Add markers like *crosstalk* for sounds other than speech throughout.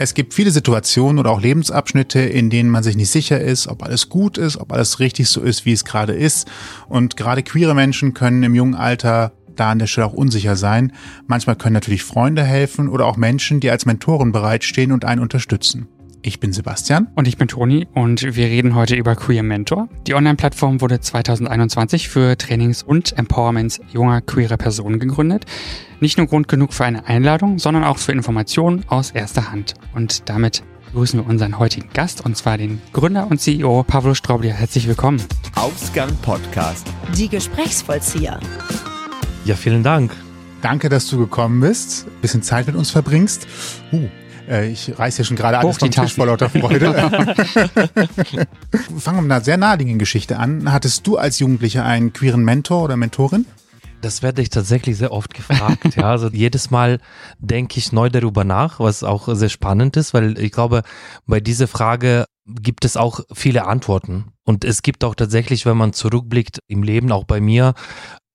Es gibt viele Situationen oder auch Lebensabschnitte, in denen man sich nicht sicher ist, ob alles gut ist, ob alles richtig so ist, wie es gerade ist. Und gerade queere Menschen können im jungen Alter da an der Stelle auch unsicher sein. Manchmal können natürlich Freunde helfen oder auch Menschen, die als Mentoren bereitstehen und einen unterstützen. Ich bin Sebastian. Und ich bin Toni und wir reden heute über Queer Mentor. Die Online-Plattform wurde 2021 für Trainings und Empowerments junger queerer Personen gegründet. Nicht nur Grund genug für eine Einladung, sondern auch für Informationen aus erster Hand. Und damit begrüßen wir unseren heutigen Gast, und zwar den Gründer und CEO Pavlo Straublier. Herzlich willkommen. Ausgang Podcast. Die Gesprächsvollzieher. Ja, vielen Dank. Danke, dass du gekommen bist, ein bisschen Zeit mit uns verbringst. Uh, äh, ich reiß hier schon gerade alles vom Tisch vor lauter Freude. *laughs* *laughs* Fangen wir mit einer sehr naheliegenden Geschichte an. Hattest du als Jugendlicher einen queeren Mentor oder Mentorin? Das werde ich tatsächlich sehr oft gefragt. ja, also jedes Mal denke ich neu darüber nach, was auch sehr spannend ist, weil ich glaube, bei dieser Frage gibt es auch viele Antworten. Und es gibt auch tatsächlich, wenn man zurückblickt im Leben, auch bei mir,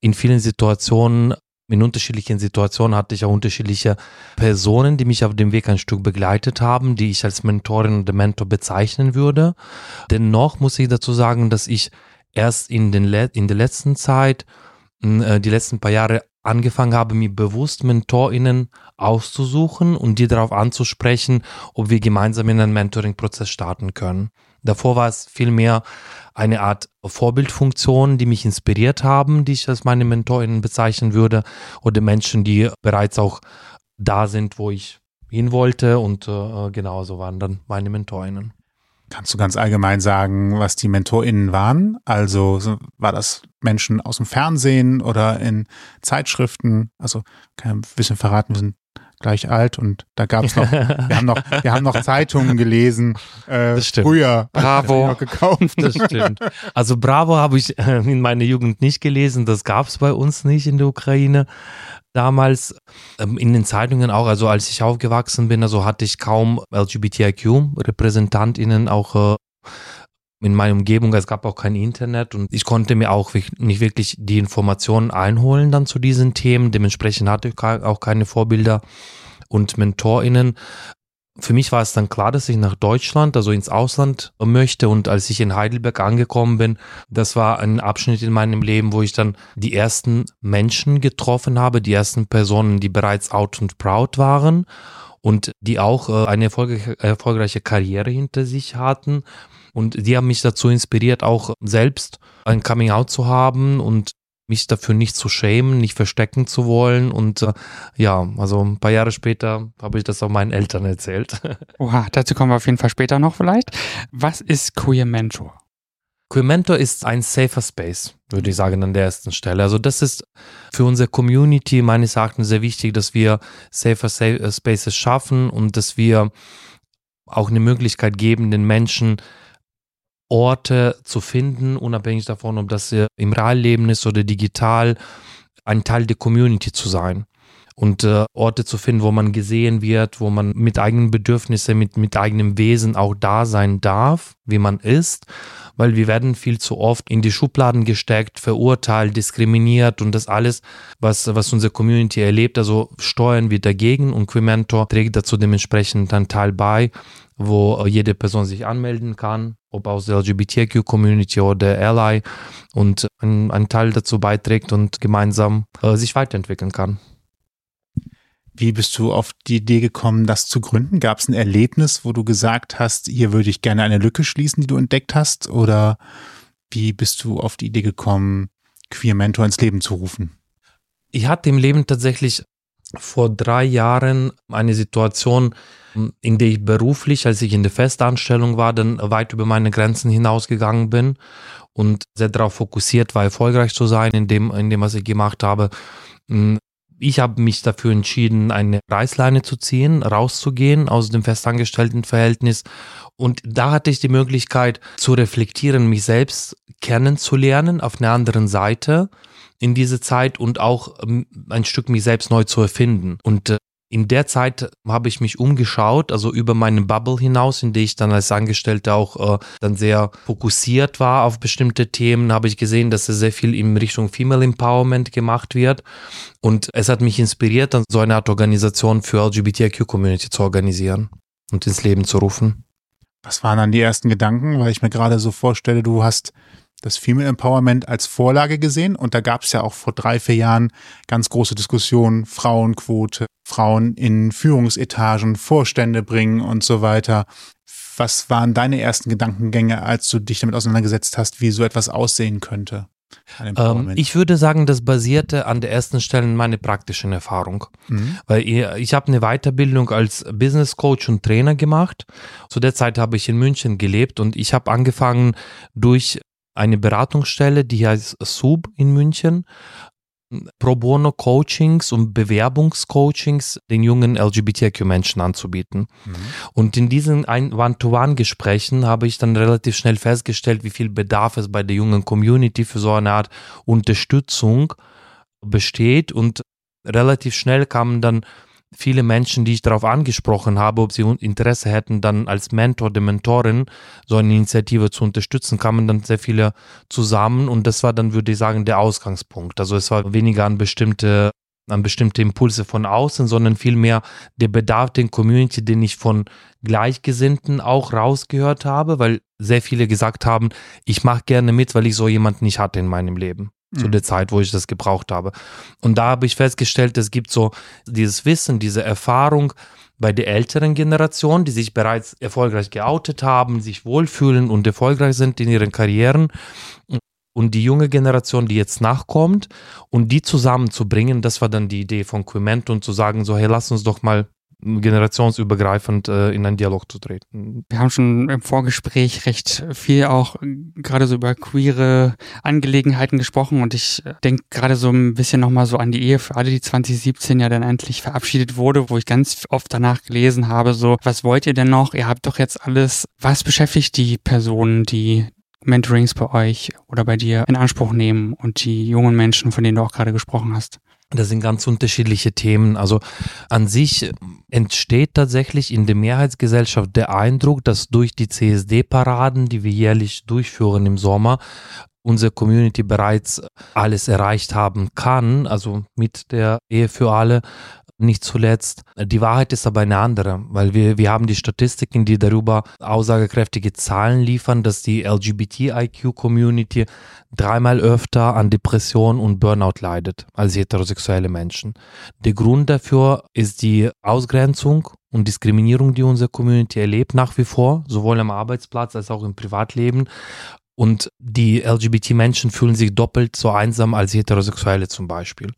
in vielen Situationen in unterschiedlichen Situationen hatte ich auch unterschiedliche Personen, die mich auf dem Weg ein Stück begleitet haben, die ich als Mentorin oder Mentor bezeichnen würde. Dennoch muss ich dazu sagen, dass ich erst in, den in der letzten Zeit, äh, die letzten paar Jahre angefangen habe, mir bewusst MentorInnen auszusuchen und die darauf anzusprechen, ob wir gemeinsam in einen Mentoring-Prozess starten können. Davor war es vielmehr eine Art Vorbildfunktion, die mich inspiriert haben, die ich als meine MentorInnen bezeichnen würde, oder Menschen, die bereits auch da sind, wo ich hin wollte und äh, genauso waren dann meine MentorInnen. Kannst du ganz allgemein sagen, was die MentorInnen waren? Also war das Menschen aus dem Fernsehen oder in Zeitschriften? Also kann ich ein bisschen verraten, wir sind gleich alt und da gab es noch, *laughs* wir haben noch, wir haben noch Zeitungen gelesen. Äh, das stimmt. Früher. Bravo. gekauft. Das stimmt. Also Bravo habe ich äh, in meiner Jugend nicht gelesen. Das gab es bei uns nicht in der Ukraine. Damals ähm, in den Zeitungen auch, also als ich aufgewachsen bin, also hatte ich kaum LGBTIQ-RepräsentantInnen auch äh, in meiner Umgebung, es gab auch kein Internet und ich konnte mir auch nicht wirklich die Informationen einholen dann zu diesen Themen. Dementsprechend hatte ich auch keine Vorbilder und MentorInnen. Für mich war es dann klar, dass ich nach Deutschland, also ins Ausland möchte. Und als ich in Heidelberg angekommen bin, das war ein Abschnitt in meinem Leben, wo ich dann die ersten Menschen getroffen habe, die ersten Personen, die bereits out und proud waren und die auch äh, eine erfolgreiche Karriere hinter sich hatten und die haben mich dazu inspiriert, auch selbst ein Coming Out zu haben und mich dafür nicht zu schämen, nicht verstecken zu wollen. Und äh, ja, also ein paar Jahre später habe ich das auch meinen Eltern erzählt. *laughs* Oha, dazu kommen wir auf jeden Fall später noch vielleicht. Was ist Queer Mentor? Queer Mentor ist ein safer Space, würde ich sagen, an der ersten Stelle. Also das ist für unsere Community meines Erachtens sehr wichtig, dass wir safer Spaces schaffen und dass wir auch eine Möglichkeit geben, den Menschen Orte zu finden, unabhängig davon, ob das im Realleben ist oder digital, ein Teil der Community zu sein. Und äh, Orte zu finden, wo man gesehen wird, wo man mit eigenen Bedürfnissen, mit, mit eigenem Wesen auch da sein darf, wie man ist. Weil wir werden viel zu oft in die Schubladen gesteckt, verurteilt, diskriminiert und das alles, was, was unsere Community erlebt, also steuern wir dagegen und Quimentor trägt dazu dementsprechend einen Teil bei, wo jede Person sich anmelden kann, ob aus der LGBTQ-Community oder Ally und einen Teil dazu beiträgt und gemeinsam äh, sich weiterentwickeln kann. Wie bist du auf die Idee gekommen, das zu gründen? Gab es ein Erlebnis, wo du gesagt hast, hier würde ich gerne eine Lücke schließen, die du entdeckt hast? Oder wie bist du auf die Idee gekommen, Queer Mentor ins Leben zu rufen? Ich hatte im Leben tatsächlich vor drei Jahren eine Situation, in der ich beruflich, als ich in der Festanstellung war, dann weit über meine Grenzen hinausgegangen bin und sehr darauf fokussiert war, erfolgreich zu sein in dem, in dem, was ich gemacht habe. Ich habe mich dafür entschieden, eine Reißleine zu ziehen, rauszugehen aus dem festangestellten Verhältnis. Und da hatte ich die Möglichkeit zu reflektieren, mich selbst kennenzulernen auf einer anderen Seite in diese Zeit und auch ähm, ein Stück mich selbst neu zu erfinden. Und äh, in der Zeit habe ich mich umgeschaut, also über meine Bubble hinaus, in der ich dann als Angestellter auch äh, dann sehr fokussiert war auf bestimmte Themen, habe ich gesehen, dass es sehr viel in Richtung Female Empowerment gemacht wird. Und es hat mich inspiriert, dann so eine Art Organisation für LGBTIQ-Community zu organisieren. und ins Leben zu rufen. Was waren dann die ersten Gedanken? Weil ich mir gerade so vorstelle, du hast das Female Empowerment als Vorlage gesehen und da gab es ja auch vor drei, vier Jahren ganz große Diskussionen, Frauenquote, Frauen in Führungsetagen, Vorstände bringen und so weiter. Was waren deine ersten Gedankengänge, als du dich damit auseinandergesetzt hast, wie so etwas aussehen könnte? Ähm, ich würde sagen, das basierte an der ersten Stelle meine praktischen Erfahrung. Mhm. Weil ich, ich habe eine Weiterbildung als Business Coach und Trainer gemacht. Zu der Zeit habe ich in München gelebt und ich habe angefangen durch eine Beratungsstelle, die heißt Sub in München, Pro Bono Coachings und Bewerbungscoachings den jungen LGBTQ-Menschen anzubieten. Mhm. Und in diesen One-to-One-Gesprächen habe ich dann relativ schnell festgestellt, wie viel Bedarf es bei der jungen Community für so eine Art Unterstützung besteht. Und relativ schnell kamen dann viele Menschen, die ich darauf angesprochen habe, ob sie Interesse hätten, dann als Mentor der Mentorin so eine Initiative zu unterstützen, kamen dann sehr viele zusammen und das war dann, würde ich sagen, der Ausgangspunkt. Also es war weniger an bestimmte an bestimmte Impulse von außen, sondern vielmehr der Bedarf der Community, den ich von Gleichgesinnten auch rausgehört habe, weil sehr viele gesagt haben, ich mache gerne mit, weil ich so jemanden nicht hatte in meinem Leben zu mhm. der Zeit, wo ich das gebraucht habe. Und da habe ich festgestellt, es gibt so dieses Wissen, diese Erfahrung bei der älteren Generation, die sich bereits erfolgreich geoutet haben, sich wohlfühlen und erfolgreich sind in ihren Karrieren. Und die junge Generation, die jetzt nachkommt, und die zusammenzubringen, das war dann die Idee von Quiment und zu sagen, so, hey, lass uns doch mal generationsübergreifend äh, in einen Dialog zu treten. Wir haben schon im Vorgespräch recht viel auch äh, gerade so über queere Angelegenheiten gesprochen und ich äh, denke gerade so ein bisschen nochmal so an die Ehe für alle, die 2017 ja dann endlich verabschiedet wurde, wo ich ganz oft danach gelesen habe, so, was wollt ihr denn noch? Ihr habt doch jetzt alles. Was beschäftigt die Personen, die Mentorings bei euch oder bei dir in Anspruch nehmen und die jungen Menschen, von denen du auch gerade gesprochen hast? Das sind ganz unterschiedliche Themen. Also an sich entsteht tatsächlich in der Mehrheitsgesellschaft der Eindruck, dass durch die CSD-Paraden, die wir jährlich durchführen im Sommer, unsere Community bereits alles erreicht haben kann, also mit der Ehe für alle, nicht zuletzt. Die Wahrheit ist aber eine andere, weil wir, wir haben die Statistiken, die darüber aussagekräftige Zahlen liefern, dass die LGBTIQ-Community dreimal öfter an Depression und Burnout leidet als heterosexuelle Menschen. Der Grund dafür ist die Ausgrenzung und Diskriminierung, die unsere Community erlebt nach wie vor, sowohl am Arbeitsplatz als auch im Privatleben. Und die LGBT-Menschen fühlen sich doppelt so einsam als Heterosexuelle zum Beispiel.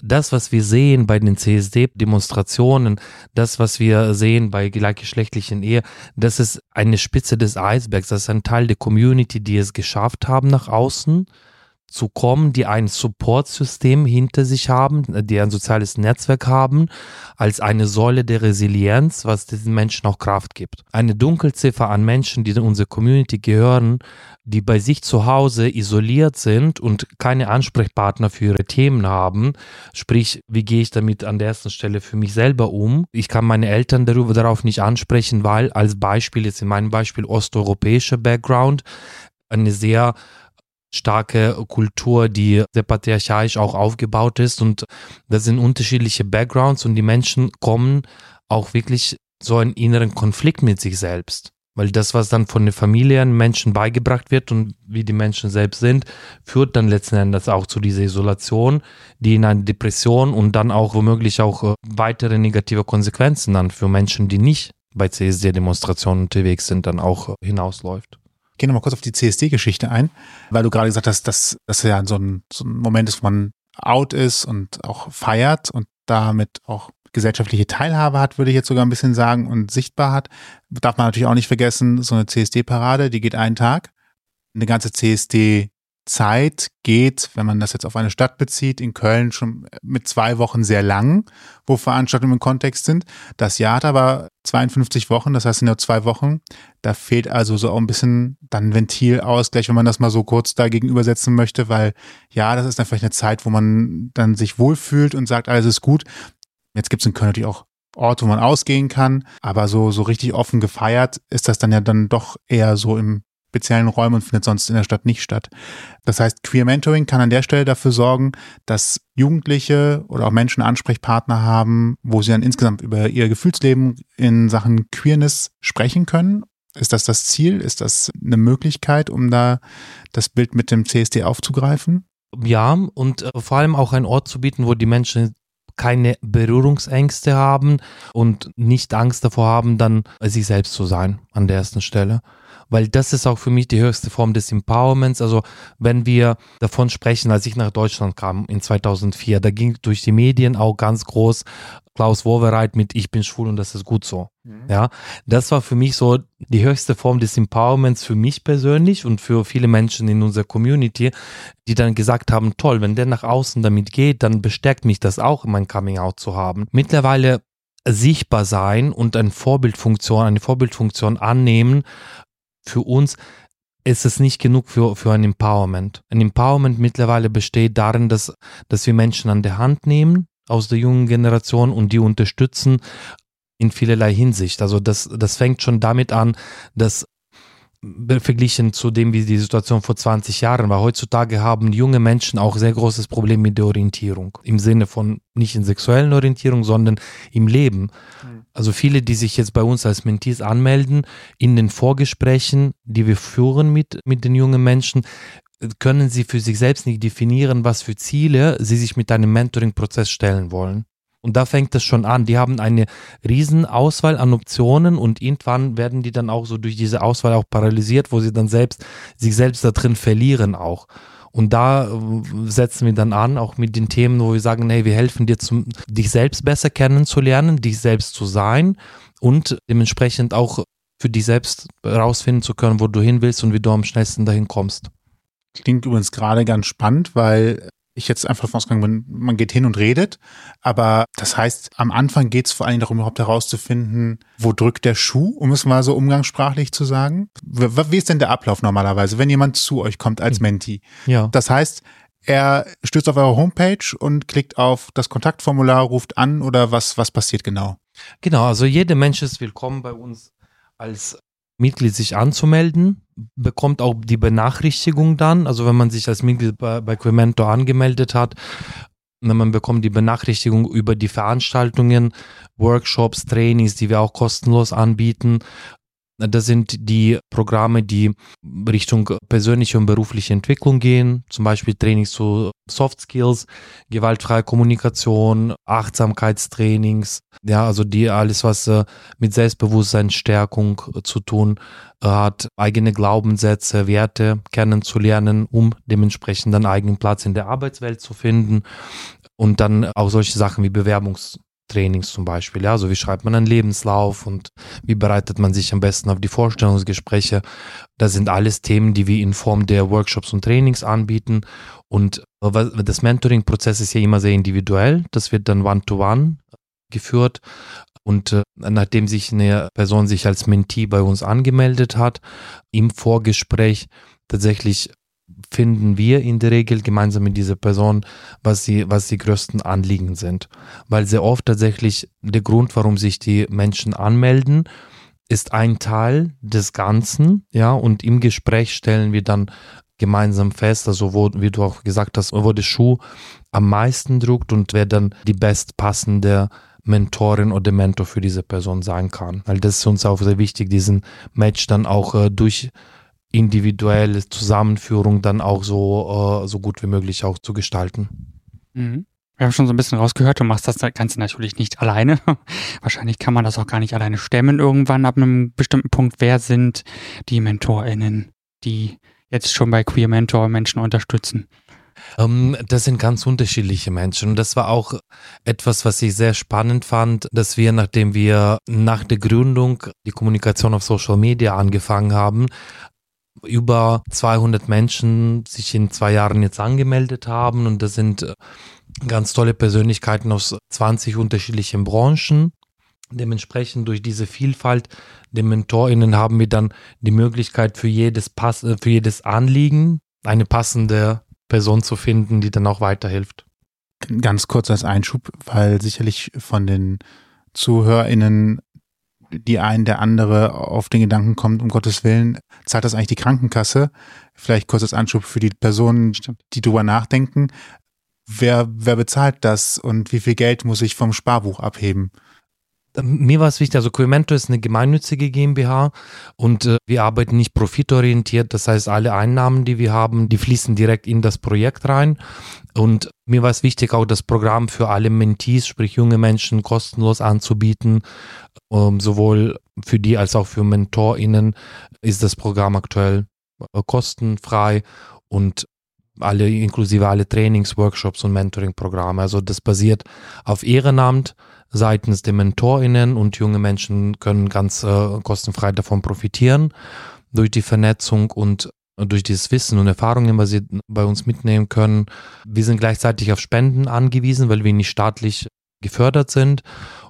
Das, was wir sehen bei den CSD-Demonstrationen, das, was wir sehen bei gleichgeschlechtlichen Ehe, das ist eine Spitze des Eisbergs. Das ist ein Teil der Community, die es geschafft haben nach außen zu kommen, die ein Supportsystem hinter sich haben, die ein soziales Netzwerk haben, als eine Säule der Resilienz, was diesen Menschen auch Kraft gibt. Eine Dunkelziffer an Menschen, die in unsere Community gehören, die bei sich zu Hause isoliert sind und keine Ansprechpartner für ihre Themen haben, sprich, wie gehe ich damit an der ersten Stelle für mich selber um? Ich kann meine Eltern darüber darauf nicht ansprechen, weil als Beispiel jetzt in meinem Beispiel osteuropäischer Background eine sehr starke Kultur, die sehr patriarchalisch auch aufgebaut ist und das sind unterschiedliche Backgrounds und die Menschen kommen auch wirklich so einen inneren Konflikt mit sich selbst. Weil das, was dann von den Familien Menschen beigebracht wird und wie die Menschen selbst sind, führt dann letzten Endes auch zu dieser Isolation, die in eine Depression und dann auch womöglich auch äh, weitere negative Konsequenzen dann für Menschen, die nicht bei CSD-Demonstrationen unterwegs sind, dann auch äh, hinausläuft. Gehe nochmal kurz auf die CSD-Geschichte ein, weil du gerade gesagt hast, dass das ja so ein, so ein Moment ist, wo man out ist und auch feiert und damit auch gesellschaftliche Teilhabe hat, würde ich jetzt sogar ein bisschen sagen, und sichtbar hat. Darf man natürlich auch nicht vergessen, so eine CSD-Parade, die geht einen Tag. Eine ganze CSD Zeit geht, wenn man das jetzt auf eine Stadt bezieht, in Köln schon mit zwei Wochen sehr lang, wo Veranstaltungen im Kontext sind. Das Jahr hat aber 52 Wochen, das heißt nur zwei Wochen. Da fehlt also so auch ein bisschen dann Ventilausgleich, wenn man das mal so kurz da gegenübersetzen möchte, weil ja, das ist dann vielleicht eine Zeit, wo man dann sich wohlfühlt und sagt, alles ist gut. Jetzt gibt es in Köln natürlich auch Orte, wo man ausgehen kann, aber so, so richtig offen gefeiert ist das dann ja dann doch eher so im speziellen Räumen und findet sonst in der Stadt nicht statt. Das heißt, Queer Mentoring kann an der Stelle dafür sorgen, dass Jugendliche oder auch Menschen Ansprechpartner haben, wo sie dann insgesamt über ihr Gefühlsleben in Sachen Queerness sprechen können. Ist das das Ziel? Ist das eine Möglichkeit, um da das Bild mit dem CSD aufzugreifen? Ja, und äh, vor allem auch einen Ort zu bieten, wo die Menschen keine Berührungsängste haben und nicht Angst davor haben, dann sich selbst zu sein an der ersten Stelle weil das ist auch für mich die höchste Form des Empowerments. Also wenn wir davon sprechen, als ich nach Deutschland kam in 2004, da ging durch die Medien auch ganz groß Klaus Wowereit mit Ich bin schwul und das ist gut so. Mhm. Ja, das war für mich so die höchste Form des Empowerments für mich persönlich und für viele Menschen in unserer Community, die dann gesagt haben, toll, wenn der nach außen damit geht, dann bestärkt mich das auch, mein Coming Out zu haben. Mittlerweile sichtbar sein und eine Vorbildfunktion, eine Vorbildfunktion annehmen, für uns ist es nicht genug für, für ein Empowerment. Ein Empowerment mittlerweile besteht darin, dass, dass wir Menschen an der Hand nehmen aus der jungen Generation und die unterstützen in vielerlei Hinsicht. Also das, das fängt schon damit an, dass verglichen zu dem, wie die Situation vor 20 Jahren war. Heutzutage haben junge Menschen auch sehr großes Problem mit der Orientierung. Im Sinne von nicht in sexuellen Orientierung, sondern im Leben. Mhm. Also viele, die sich jetzt bei uns als Mentees anmelden, in den Vorgesprächen, die wir führen mit, mit den jungen Menschen, können sie für sich selbst nicht definieren, was für Ziele sie sich mit einem Mentoring-Prozess stellen wollen. Und da fängt es schon an. Die haben eine riesen Auswahl an Optionen und irgendwann werden die dann auch so durch diese Auswahl auch paralysiert, wo sie dann selbst sich selbst da drin verlieren auch. Und da äh, setzen wir dann an, auch mit den Themen, wo wir sagen, hey, wir helfen dir, zum, dich selbst besser kennenzulernen, dich selbst zu sein und dementsprechend auch für dich selbst herausfinden zu können, wo du hin willst und wie du am schnellsten dahin kommst. Klingt übrigens gerade ganz spannend, weil ich jetzt einfach davon ausgegangen bin, man geht hin und redet. Aber das heißt, am Anfang geht es vor allem darum, überhaupt herauszufinden, wo drückt der Schuh, um es mal so umgangssprachlich zu sagen. Wie ist denn der Ablauf normalerweise, wenn jemand zu euch kommt als Menti? Ja. Das heißt, er stößt auf eure Homepage und klickt auf das Kontaktformular, ruft an oder was, was passiert genau? Genau, also jeder Mensch ist willkommen bei uns als Mitglied sich anzumelden, bekommt auch die Benachrichtigung dann, also wenn man sich als Mitglied bei, bei Quemento angemeldet hat, man bekommt die Benachrichtigung über die Veranstaltungen, Workshops, Trainings, die wir auch kostenlos anbieten. Das sind die Programme, die Richtung persönliche und berufliche Entwicklung gehen, zum Beispiel Trainings zu Soft Skills, gewaltfreie Kommunikation, Achtsamkeitstrainings, ja, also die alles, was äh, mit Selbstbewusstseinsstärkung äh, zu tun äh, hat, eigene Glaubenssätze, Werte kennenzulernen, um dementsprechend einen eigenen Platz in der Arbeitswelt zu finden. Und dann auch solche Sachen wie Bewerbungs Trainings zum Beispiel. Ja, also wie schreibt man einen Lebenslauf und wie bereitet man sich am besten auf die Vorstellungsgespräche. Das sind alles Themen, die wir in Form der Workshops und Trainings anbieten. Und das Mentoring-Prozess ist ja immer sehr individuell. Das wird dann one-to-one -one geführt. Und äh, nachdem sich eine Person sich als Mentee bei uns angemeldet hat, im Vorgespräch tatsächlich finden wir in der Regel gemeinsam mit dieser Person, was die, was die größten Anliegen sind. Weil sehr oft tatsächlich der Grund, warum sich die Menschen anmelden, ist ein Teil des Ganzen, ja, und im Gespräch stellen wir dann gemeinsam fest, also wo, wie du auch gesagt hast, wo der Schuh am meisten druckt und wer dann die bestpassende Mentorin oder Mentor für diese Person sein kann. Weil das ist uns auch sehr wichtig, diesen Match dann auch äh, durch individuelle Zusammenführung dann auch so, äh, so gut wie möglich auch zu gestalten. Mhm. Wir haben schon so ein bisschen rausgehört, du machst das Ganze natürlich nicht alleine. *laughs* Wahrscheinlich kann man das auch gar nicht alleine stemmen irgendwann ab einem bestimmten Punkt. Wer sind die MentorInnen, die jetzt schon bei Queer Mentor Menschen unterstützen? Ähm, das sind ganz unterschiedliche Menschen. Und das war auch etwas, was ich sehr spannend fand, dass wir, nachdem wir nach der Gründung die Kommunikation auf Social Media angefangen haben, über 200 Menschen sich in zwei Jahren jetzt angemeldet haben und das sind äh, ganz tolle Persönlichkeiten aus 20 unterschiedlichen Branchen. Dementsprechend durch diese Vielfalt der MentorInnen haben wir dann die Möglichkeit für jedes, Pass äh, für jedes Anliegen eine passende Person zu finden, die dann auch weiterhilft. Ganz kurz als Einschub, weil sicherlich von den ZuhörerInnen die einen, der andere auf den Gedanken kommt, um Gottes Willen, zahlt das eigentlich die Krankenkasse? Vielleicht kurzes Anschub für die Personen, die drüber nachdenken. Wer, wer bezahlt das und wie viel Geld muss ich vom Sparbuch abheben? Mir war es wichtig, also Quemento ist eine gemeinnützige GmbH und äh, wir arbeiten nicht profitorientiert. Das heißt, alle Einnahmen, die wir haben, die fließen direkt in das Projekt rein. Und mir war es wichtig, auch das Programm für alle Mentees, sprich junge Menschen, kostenlos anzubieten. Ähm, sowohl für die als auch für MentorInnen ist das Programm aktuell äh, kostenfrei und alle inklusive alle Trainings, Workshops und Mentoring-Programme. Also das basiert auf Ehrenamt seitens der MentorInnen und junge Menschen können ganz äh, kostenfrei davon profitieren durch die Vernetzung und durch dieses Wissen und Erfahrungen, was sie bei uns mitnehmen können. Wir sind gleichzeitig auf Spenden angewiesen, weil wir nicht staatlich gefördert sind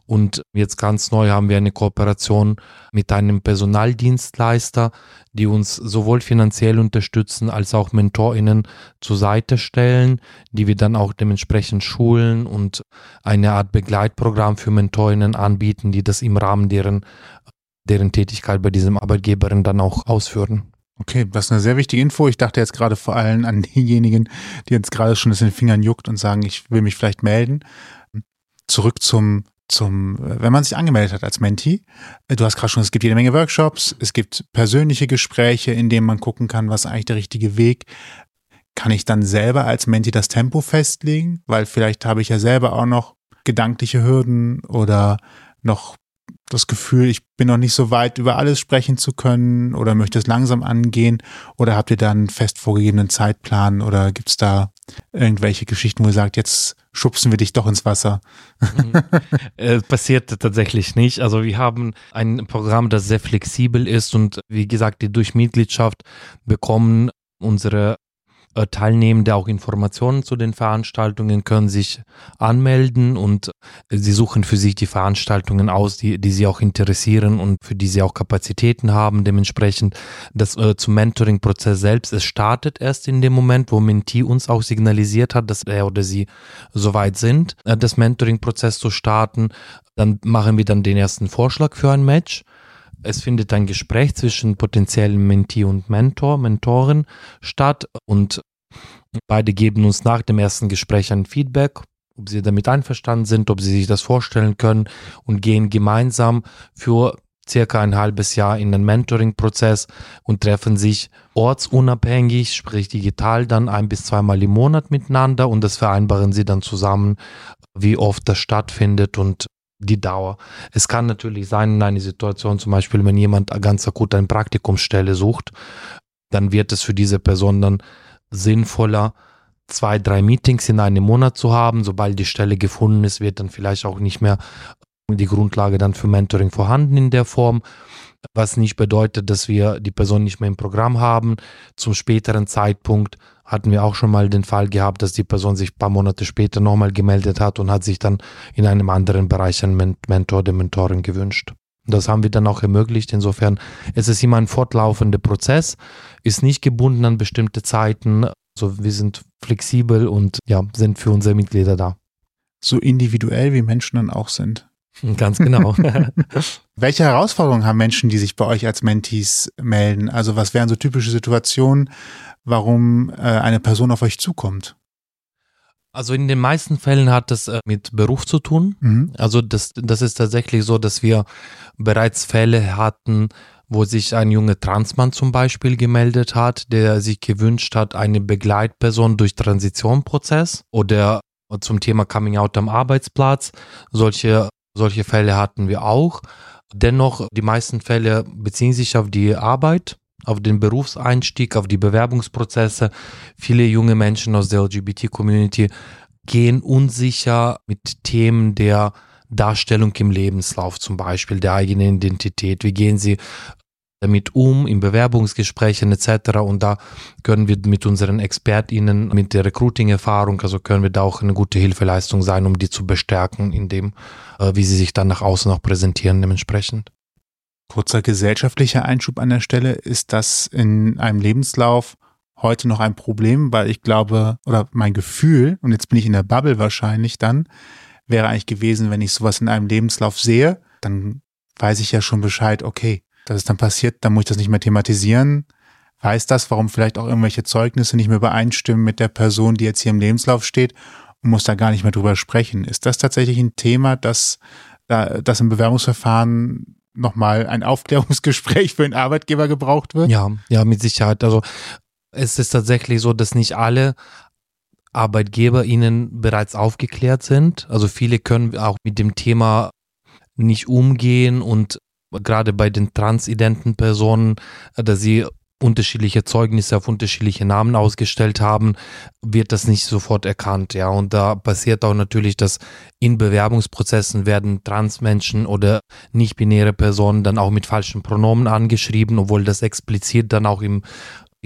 und jetzt ganz neu haben wir eine Kooperation mit einem Personaldienstleister, die uns sowohl finanziell unterstützen als auch MentorInnen zur Seite stellen, die wir dann auch dementsprechend schulen und eine Art Begleitprogramm für MentorInnen anbieten, die das im Rahmen deren, deren Tätigkeit bei diesem Arbeitgeberin dann auch ausführen. Okay, das ist eine sehr wichtige Info. Ich dachte jetzt gerade vor allem an diejenigen, die jetzt gerade schon das in den Fingern juckt und sagen, ich will mich vielleicht melden. Zurück zum zum, wenn man sich angemeldet hat als Menti. Du hast gerade schon, es gibt jede Menge Workshops, es gibt persönliche Gespräche, in denen man gucken kann, was eigentlich der richtige Weg. Kann ich dann selber als Menti das Tempo festlegen? Weil vielleicht habe ich ja selber auch noch gedankliche Hürden oder noch das Gefühl, ich bin noch nicht so weit, über alles sprechen zu können oder möchte es langsam angehen? Oder habt ihr dann fest vorgegebenen Zeitplan oder gibt es da irgendwelche Geschichten, wo ihr sagt, jetzt schubsen wir dich doch ins Wasser? Mhm. äh, passiert tatsächlich nicht. Also wir haben ein Programm, das sehr flexibel ist und wie gesagt, die durch Mitgliedschaft bekommen unsere Teilnehmende auch Informationen zu den Veranstaltungen, können sich anmelden und sie suchen für sich die Veranstaltungen aus, die, die sie auch interessieren und für die sie auch Kapazitäten haben. Dementsprechend das äh, zum Mentoring-Prozess selbst, es startet erst in dem Moment, wo Menti uns auch signalisiert hat, dass er oder sie soweit sind, äh, das Mentoring-Prozess zu starten. Dann machen wir dann den ersten Vorschlag für ein Match. Es findet ein Gespräch zwischen potenziellen Mentee und Mentor, Mentorin statt und beide geben uns nach dem ersten Gespräch ein Feedback, ob sie damit einverstanden sind, ob sie sich das vorstellen können und gehen gemeinsam für circa ein halbes Jahr in den Mentoring-Prozess und treffen sich ortsunabhängig, sprich digital, dann ein bis zweimal im Monat miteinander und das vereinbaren sie dann zusammen, wie oft das stattfindet und die Dauer. Es kann natürlich sein in einer Situation, zum Beispiel, wenn jemand ganz akut eine Praktikumsstelle sucht, dann wird es für diese Person dann sinnvoller, zwei, drei Meetings in einem Monat zu haben. Sobald die Stelle gefunden ist, wird dann vielleicht auch nicht mehr die Grundlage dann für Mentoring vorhanden in der Form. Was nicht bedeutet, dass wir die Person nicht mehr im Programm haben. Zum späteren Zeitpunkt hatten wir auch schon mal den Fall gehabt, dass die Person sich ein paar Monate später nochmal gemeldet hat und hat sich dann in einem anderen Bereich einen Mentor oder Mentorin gewünscht. Das haben wir dann auch ermöglicht. Insofern ist es immer ein fortlaufender Prozess, ist nicht gebunden an bestimmte Zeiten. Also wir sind flexibel und ja, sind für unsere Mitglieder da. So individuell wie Menschen dann auch sind. Ganz genau. *laughs* Welche Herausforderungen haben Menschen, die sich bei euch als Mentees melden? Also was wären so typische Situationen, warum äh, eine Person auf euch zukommt? Also in den meisten Fällen hat es äh, mit Beruf zu tun. Mhm. Also das, das ist tatsächlich so, dass wir bereits Fälle hatten, wo sich ein junger Transmann zum Beispiel gemeldet hat, der sich gewünscht hat, eine Begleitperson durch Transitionprozess oder zum Thema Coming Out am Arbeitsplatz. Solche, solche Fälle hatten wir auch. Dennoch, die meisten Fälle beziehen sich auf die Arbeit auf den Berufseinstieg, auf die Bewerbungsprozesse. Viele junge Menschen aus der LGBT-Community gehen unsicher mit Themen der Darstellung im Lebenslauf, zum Beispiel der eigenen Identität. Wie gehen sie damit um in Bewerbungsgesprächen etc. Und da können wir mit unseren ExpertInnen, mit der Recruiting-Erfahrung, also können wir da auch eine gute Hilfeleistung sein, um die zu bestärken, in dem, äh, wie sie sich dann nach außen auch präsentieren dementsprechend. Kurzer gesellschaftlicher Einschub an der Stelle. Ist das in einem Lebenslauf heute noch ein Problem? Weil ich glaube, oder mein Gefühl, und jetzt bin ich in der Bubble wahrscheinlich dann, wäre eigentlich gewesen, wenn ich sowas in einem Lebenslauf sehe, dann weiß ich ja schon Bescheid, okay, das ist dann passiert, dann muss ich das nicht mehr thematisieren. Weiß das, warum vielleicht auch irgendwelche Zeugnisse nicht mehr übereinstimmen mit der Person, die jetzt hier im Lebenslauf steht und muss da gar nicht mehr drüber sprechen. Ist das tatsächlich ein Thema, das, das im Bewerbungsverfahren nochmal ein *laughs* Aufklärungsgespräch für den Arbeitgeber gebraucht wird? Ja, ja, mit Sicherheit. Also es ist tatsächlich so, dass nicht alle Arbeitgeber ihnen bereits aufgeklärt sind. Also viele können auch mit dem Thema nicht umgehen und gerade bei den transidenten Personen, dass sie unterschiedliche Zeugnisse auf unterschiedliche Namen ausgestellt haben, wird das nicht sofort erkannt, ja. Und da passiert auch natürlich, dass in Bewerbungsprozessen werden Transmenschen oder nicht-binäre Personen dann auch mit falschen Pronomen angeschrieben, obwohl das explizit dann auch im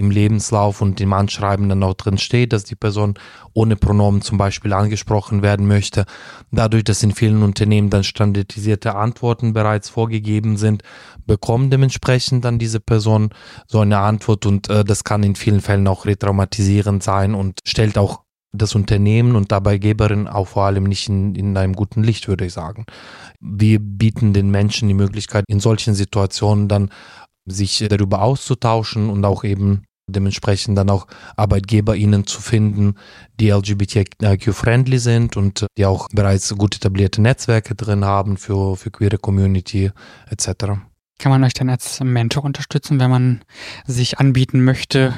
im Lebenslauf und im Anschreiben dann auch drin steht, dass die Person ohne Pronomen zum Beispiel angesprochen werden möchte. Dadurch, dass in vielen Unternehmen dann standardisierte Antworten bereits vorgegeben sind, bekommt dementsprechend dann diese Person so eine Antwort und äh, das kann in vielen Fällen auch retraumatisierend sein und stellt auch das Unternehmen und dabei Geberin auch vor allem nicht in, in einem guten Licht, würde ich sagen. Wir bieten den Menschen die Möglichkeit, in solchen Situationen dann sich darüber auszutauschen und auch eben dementsprechend dann auch ArbeitgeberInnen zu finden, die LGBTIQ-friendly sind und die auch bereits gut etablierte Netzwerke drin haben für, für queere Community etc. Kann man euch dann als Mentor unterstützen, wenn man sich anbieten möchte,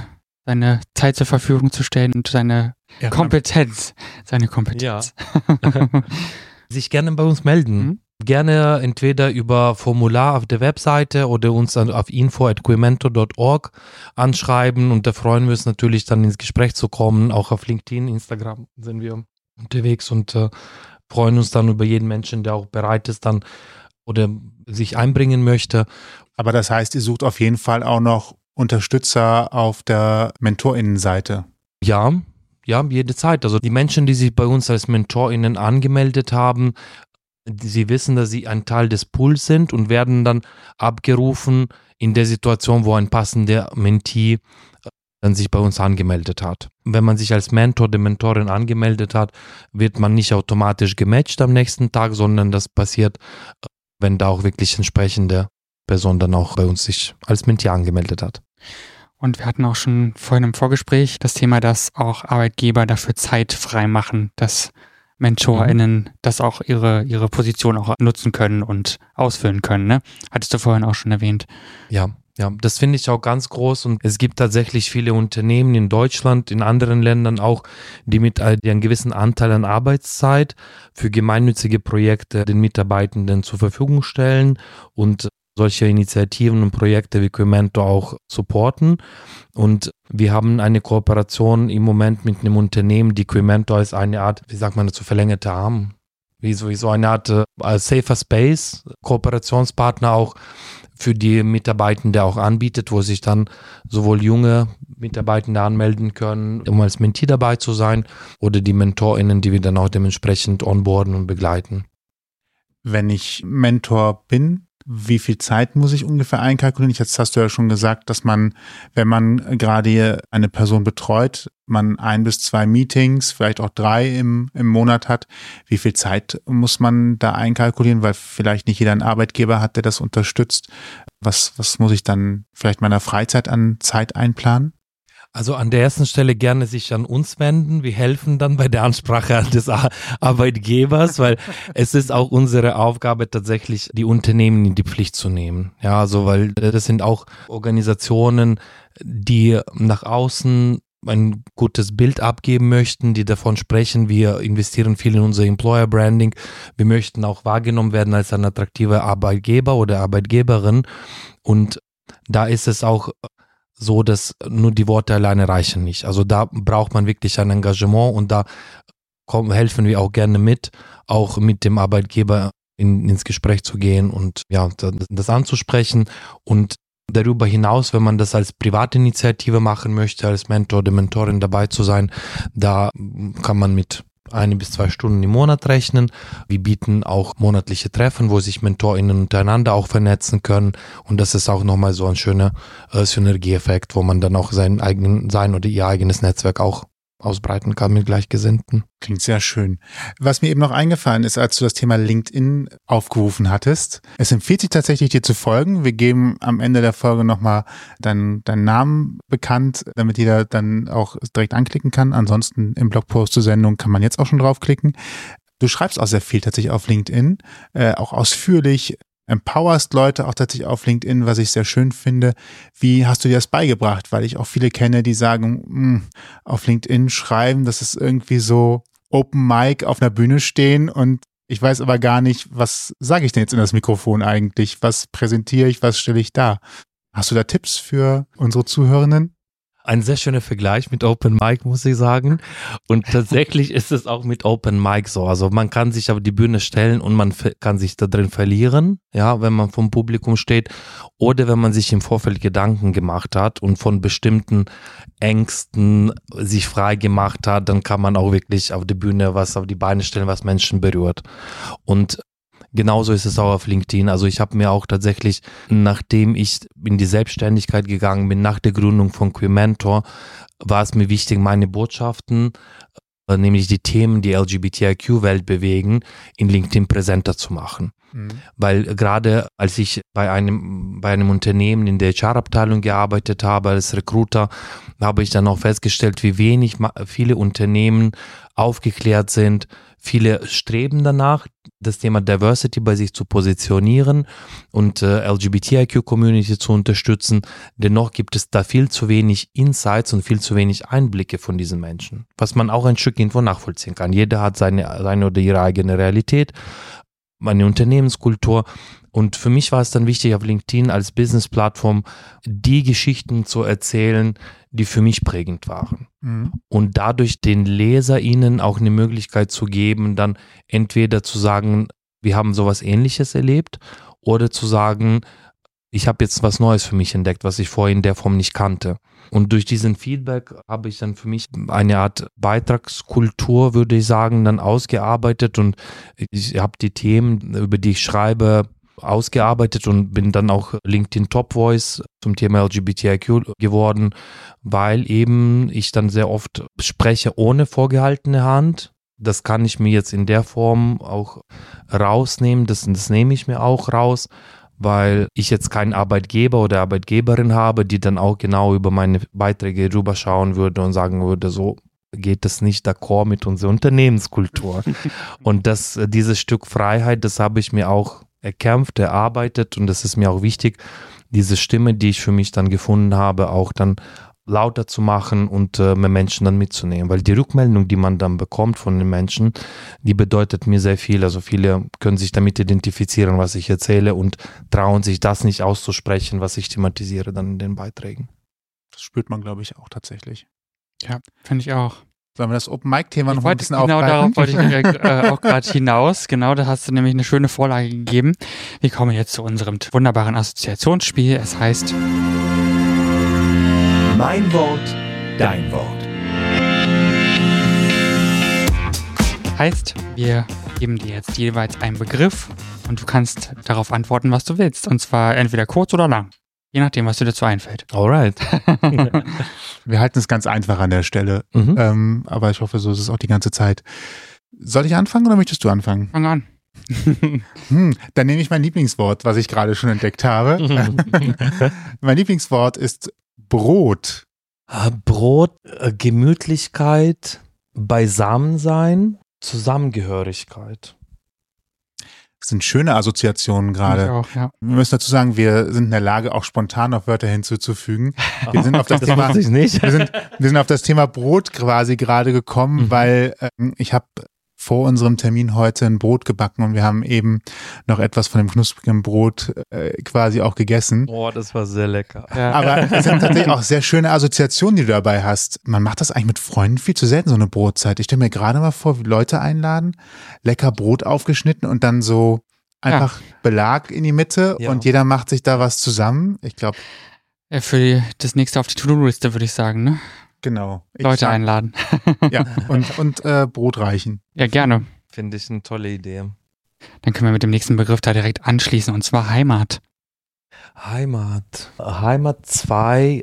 seine Zeit zur Verfügung zu stellen und seine ja, Kompetenz, seine Kompetenz. Ja. *laughs* sich gerne bei uns melden. Mhm gerne entweder über Formular auf der Webseite oder uns auf info.quimento.org anschreiben und da freuen wir uns natürlich dann ins Gespräch zu kommen. Auch auf LinkedIn, Instagram sind wir unterwegs und äh, freuen uns dann über jeden Menschen, der auch bereit ist dann oder sich einbringen möchte. Aber das heißt, ihr sucht auf jeden Fall auch noch Unterstützer auf der MentorInnenseite. Ja, ja, jede Zeit. Also die Menschen, die sich bei uns als MentorInnen angemeldet haben, sie wissen, dass sie ein Teil des Pools sind und werden dann abgerufen in der Situation, wo ein passender Mentee äh, dann sich bei uns angemeldet hat. Wenn man sich als Mentor, der Mentorin angemeldet hat, wird man nicht automatisch gematcht am nächsten Tag, sondern das passiert, äh, wenn da auch wirklich entsprechende Person dann auch bei uns sich als Mentee angemeldet hat. Und wir hatten auch schon vorhin im Vorgespräch das Thema, dass auch Arbeitgeber dafür Zeit frei machen, dass MentorInnen mhm. das auch ihre, ihre Position auch nutzen können und ausfüllen können. Ne? Hattest du vorhin auch schon erwähnt. Ja, ja, das finde ich auch ganz groß und es gibt tatsächlich viele Unternehmen in Deutschland, in anderen Ländern auch, die mit die einen gewissen Anteil an Arbeitszeit für gemeinnützige Projekte den Mitarbeitenden zur Verfügung stellen und solche Initiativen und Projekte wie Quimento auch supporten. Und wir haben eine Kooperation im Moment mit einem Unternehmen, die Quimento als eine Art, wie sagt man dazu, verlängerte Arm, wie so, wie so eine Art äh, Safer Space Kooperationspartner auch für die Mitarbeitende auch anbietet, wo sich dann sowohl junge Mitarbeitende anmelden können, um als Mentee dabei zu sein, oder die MentorInnen, die wir dann auch dementsprechend onboarden und begleiten. Wenn ich Mentor bin, wie viel Zeit muss ich ungefähr einkalkulieren? Jetzt hast du ja schon gesagt, dass man, wenn man gerade eine Person betreut, man ein bis zwei Meetings, vielleicht auch drei im, im Monat hat. Wie viel Zeit muss man da einkalkulieren? Weil vielleicht nicht jeder einen Arbeitgeber hat, der das unterstützt. Was, was muss ich dann vielleicht meiner Freizeit an Zeit einplanen? Also an der ersten Stelle gerne sich an uns wenden. Wir helfen dann bei der Ansprache des Arbeitgebers, weil *laughs* es ist auch unsere Aufgabe tatsächlich, die Unternehmen in die Pflicht zu nehmen. Ja, also weil das sind auch Organisationen, die nach außen ein gutes Bild abgeben möchten, die davon sprechen, wir investieren viel in unser Employer Branding. Wir möchten auch wahrgenommen werden als ein attraktiver Arbeitgeber oder Arbeitgeberin. Und da ist es auch so, dass nur die Worte alleine reichen nicht. Also da braucht man wirklich ein Engagement und da kommen, helfen wir auch gerne mit, auch mit dem Arbeitgeber in, ins Gespräch zu gehen und ja, das, anzusprechen und Darüber hinaus, wenn man das als Privatinitiative machen möchte, als Mentor oder Mentorin dabei zu sein, da kann man mit eine bis zwei Stunden im Monat rechnen. Wir bieten auch monatliche Treffen, wo sich MentorInnen untereinander auch vernetzen können. Und das ist auch nochmal so ein schöner äh, Synergieeffekt, wo man dann auch sein, eigen, sein oder ihr eigenes Netzwerk auch ausbreiten kann mit Gleichgesinnten. Klingt sehr schön. Was mir eben noch eingefallen ist, als du das Thema LinkedIn aufgerufen hattest, es empfiehlt sich tatsächlich dir zu folgen. Wir geben am Ende der Folge nochmal deinen, deinen Namen bekannt, damit jeder dann auch direkt anklicken kann. Ansonsten im Blogpost zur Sendung kann man jetzt auch schon draufklicken. Du schreibst auch sehr viel tatsächlich auf LinkedIn, äh, auch ausführlich, empowerst Leute auch tatsächlich auf LinkedIn, was ich sehr schön finde. Wie hast du dir das beigebracht? Weil ich auch viele kenne, die sagen, mh, hm, auf LinkedIn schreiben, das ist irgendwie so Open Mic auf einer Bühne stehen und ich weiß aber gar nicht, was sage ich denn jetzt in das Mikrofon eigentlich? Was präsentiere ich? Was stelle ich da? Hast du da Tipps für unsere Zuhörenden? Ein sehr schöner Vergleich mit Open Mic, muss ich sagen. Und tatsächlich ist es auch mit Open Mic so. Also man kann sich auf die Bühne stellen und man kann sich da drin verlieren, ja, wenn man vom Publikum steht. Oder wenn man sich im Vorfeld Gedanken gemacht hat und von bestimmten Ängsten sich frei gemacht hat, dann kann man auch wirklich auf die Bühne was auf die Beine stellen, was Menschen berührt. Und Genauso ist es auch auf LinkedIn. Also ich habe mir auch tatsächlich, nachdem ich in die Selbstständigkeit gegangen bin, nach der Gründung von Queer Mentor, war es mir wichtig, meine Botschaften, äh, nämlich die Themen, die LGBTIQ-Welt bewegen, in LinkedIn präsenter zu machen. Mhm. Weil gerade als ich bei einem, bei einem Unternehmen in der HR-Abteilung gearbeitet habe, als Recruiter, habe ich dann auch festgestellt, wie wenig viele Unternehmen aufgeklärt sind, Viele streben danach, das Thema Diversity bei sich zu positionieren und äh, LGBTIQ-Community zu unterstützen. Dennoch gibt es da viel zu wenig Insights und viel zu wenig Einblicke von diesen Menschen, was man auch ein Stück irgendwo nachvollziehen kann. Jeder hat seine, seine oder ihre eigene Realität, eine Unternehmenskultur. Und für mich war es dann wichtig, auf LinkedIn als Business-Plattform die Geschichten zu erzählen, die für mich prägend waren. Mhm. Und dadurch den LeserInnen auch eine Möglichkeit zu geben, dann entweder zu sagen, wir haben sowas ähnliches erlebt, oder zu sagen, ich habe jetzt was Neues für mich entdeckt, was ich vorher in der Form nicht kannte. Und durch diesen Feedback habe ich dann für mich eine Art Beitragskultur, würde ich sagen, dann ausgearbeitet und ich habe die Themen, über die ich schreibe, ausgearbeitet und bin dann auch LinkedIn Top Voice zum Thema LGBTIQ geworden, weil eben ich dann sehr oft spreche ohne vorgehaltene Hand. Das kann ich mir jetzt in der Form auch rausnehmen, das, das nehme ich mir auch raus, weil ich jetzt keinen Arbeitgeber oder Arbeitgeberin habe, die dann auch genau über meine Beiträge rüberschauen würde und sagen würde, so geht das nicht d'accord mit unserer Unternehmenskultur. *laughs* und das, dieses Stück Freiheit, das habe ich mir auch erkämpft, erarbeitet und das ist mir auch wichtig, diese Stimme, die ich für mich dann gefunden habe, auch dann lauter zu machen und äh, mehr Menschen dann mitzunehmen. Weil die Rückmeldung, die man dann bekommt von den Menschen, die bedeutet mir sehr viel. Also viele können sich damit identifizieren, was ich erzähle und trauen sich das nicht auszusprechen, was ich thematisiere dann in den Beiträgen. Das spürt man, glaube ich, auch tatsächlich. Ja, finde ich auch. Sollen wir das Open Mic Thema noch ein bisschen genau aufgreifen? Genau darauf wollte ich *laughs* äh, auch gerade hinaus. Genau, da hast du nämlich eine schöne Vorlage gegeben. Wir kommen jetzt zu unserem wunderbaren Assoziationsspiel. Es heißt Mein Wort, dein Wort. Heißt, wir geben dir jetzt jeweils einen Begriff und du kannst darauf antworten, was du willst. Und zwar entweder kurz oder lang. Je nachdem, was dir dazu einfällt. *laughs* Alright. *laughs* Wir halten es ganz einfach an der Stelle. Mhm. Ähm, aber ich hoffe, so ist es auch die ganze Zeit. Soll ich anfangen oder möchtest du anfangen? Fang an. *laughs* hm, dann nehme ich mein Lieblingswort, was ich gerade schon entdeckt habe. mein Lieblingswort ist Brot. Ah, Brot, äh, Gemütlichkeit, Beisammensein, Zusammengehörigkeit. Das sind schöne Assoziationen gerade. Ja. Wir müssen dazu sagen, wir sind in der Lage, auch spontan noch Wörter hinzuzufügen. Wir sind auf das, *laughs* das Thema, wir sind, wir sind auf das Thema Brot quasi gerade gekommen, mhm. weil ähm, ich habe vor unserem Termin heute ein Brot gebacken und wir haben eben noch etwas von dem knusprigen Brot äh, quasi auch gegessen. Oh, das war sehr lecker. Ja. Aber *laughs* es sind tatsächlich auch sehr schöne Assoziationen, die du dabei hast. Man macht das eigentlich mit Freunden viel zu selten, so eine Brotzeit. Ich stelle mir gerade mal vor, wie Leute einladen, lecker Brot aufgeschnitten und dann so einfach ja. Belag in die Mitte ja. und jeder macht sich da was zusammen. Ich glaube. Für die, das nächste auf die To-Do-Liste würde ich sagen, ne? Genau. Ich Leute sag, einladen. *laughs* ja, *laughs* und, und äh, Brot reichen. Ja, gerne. Finde ich eine tolle Idee. Dann können wir mit dem nächsten Begriff da direkt anschließen, und zwar Heimat. Heimat. Heimat, zwei,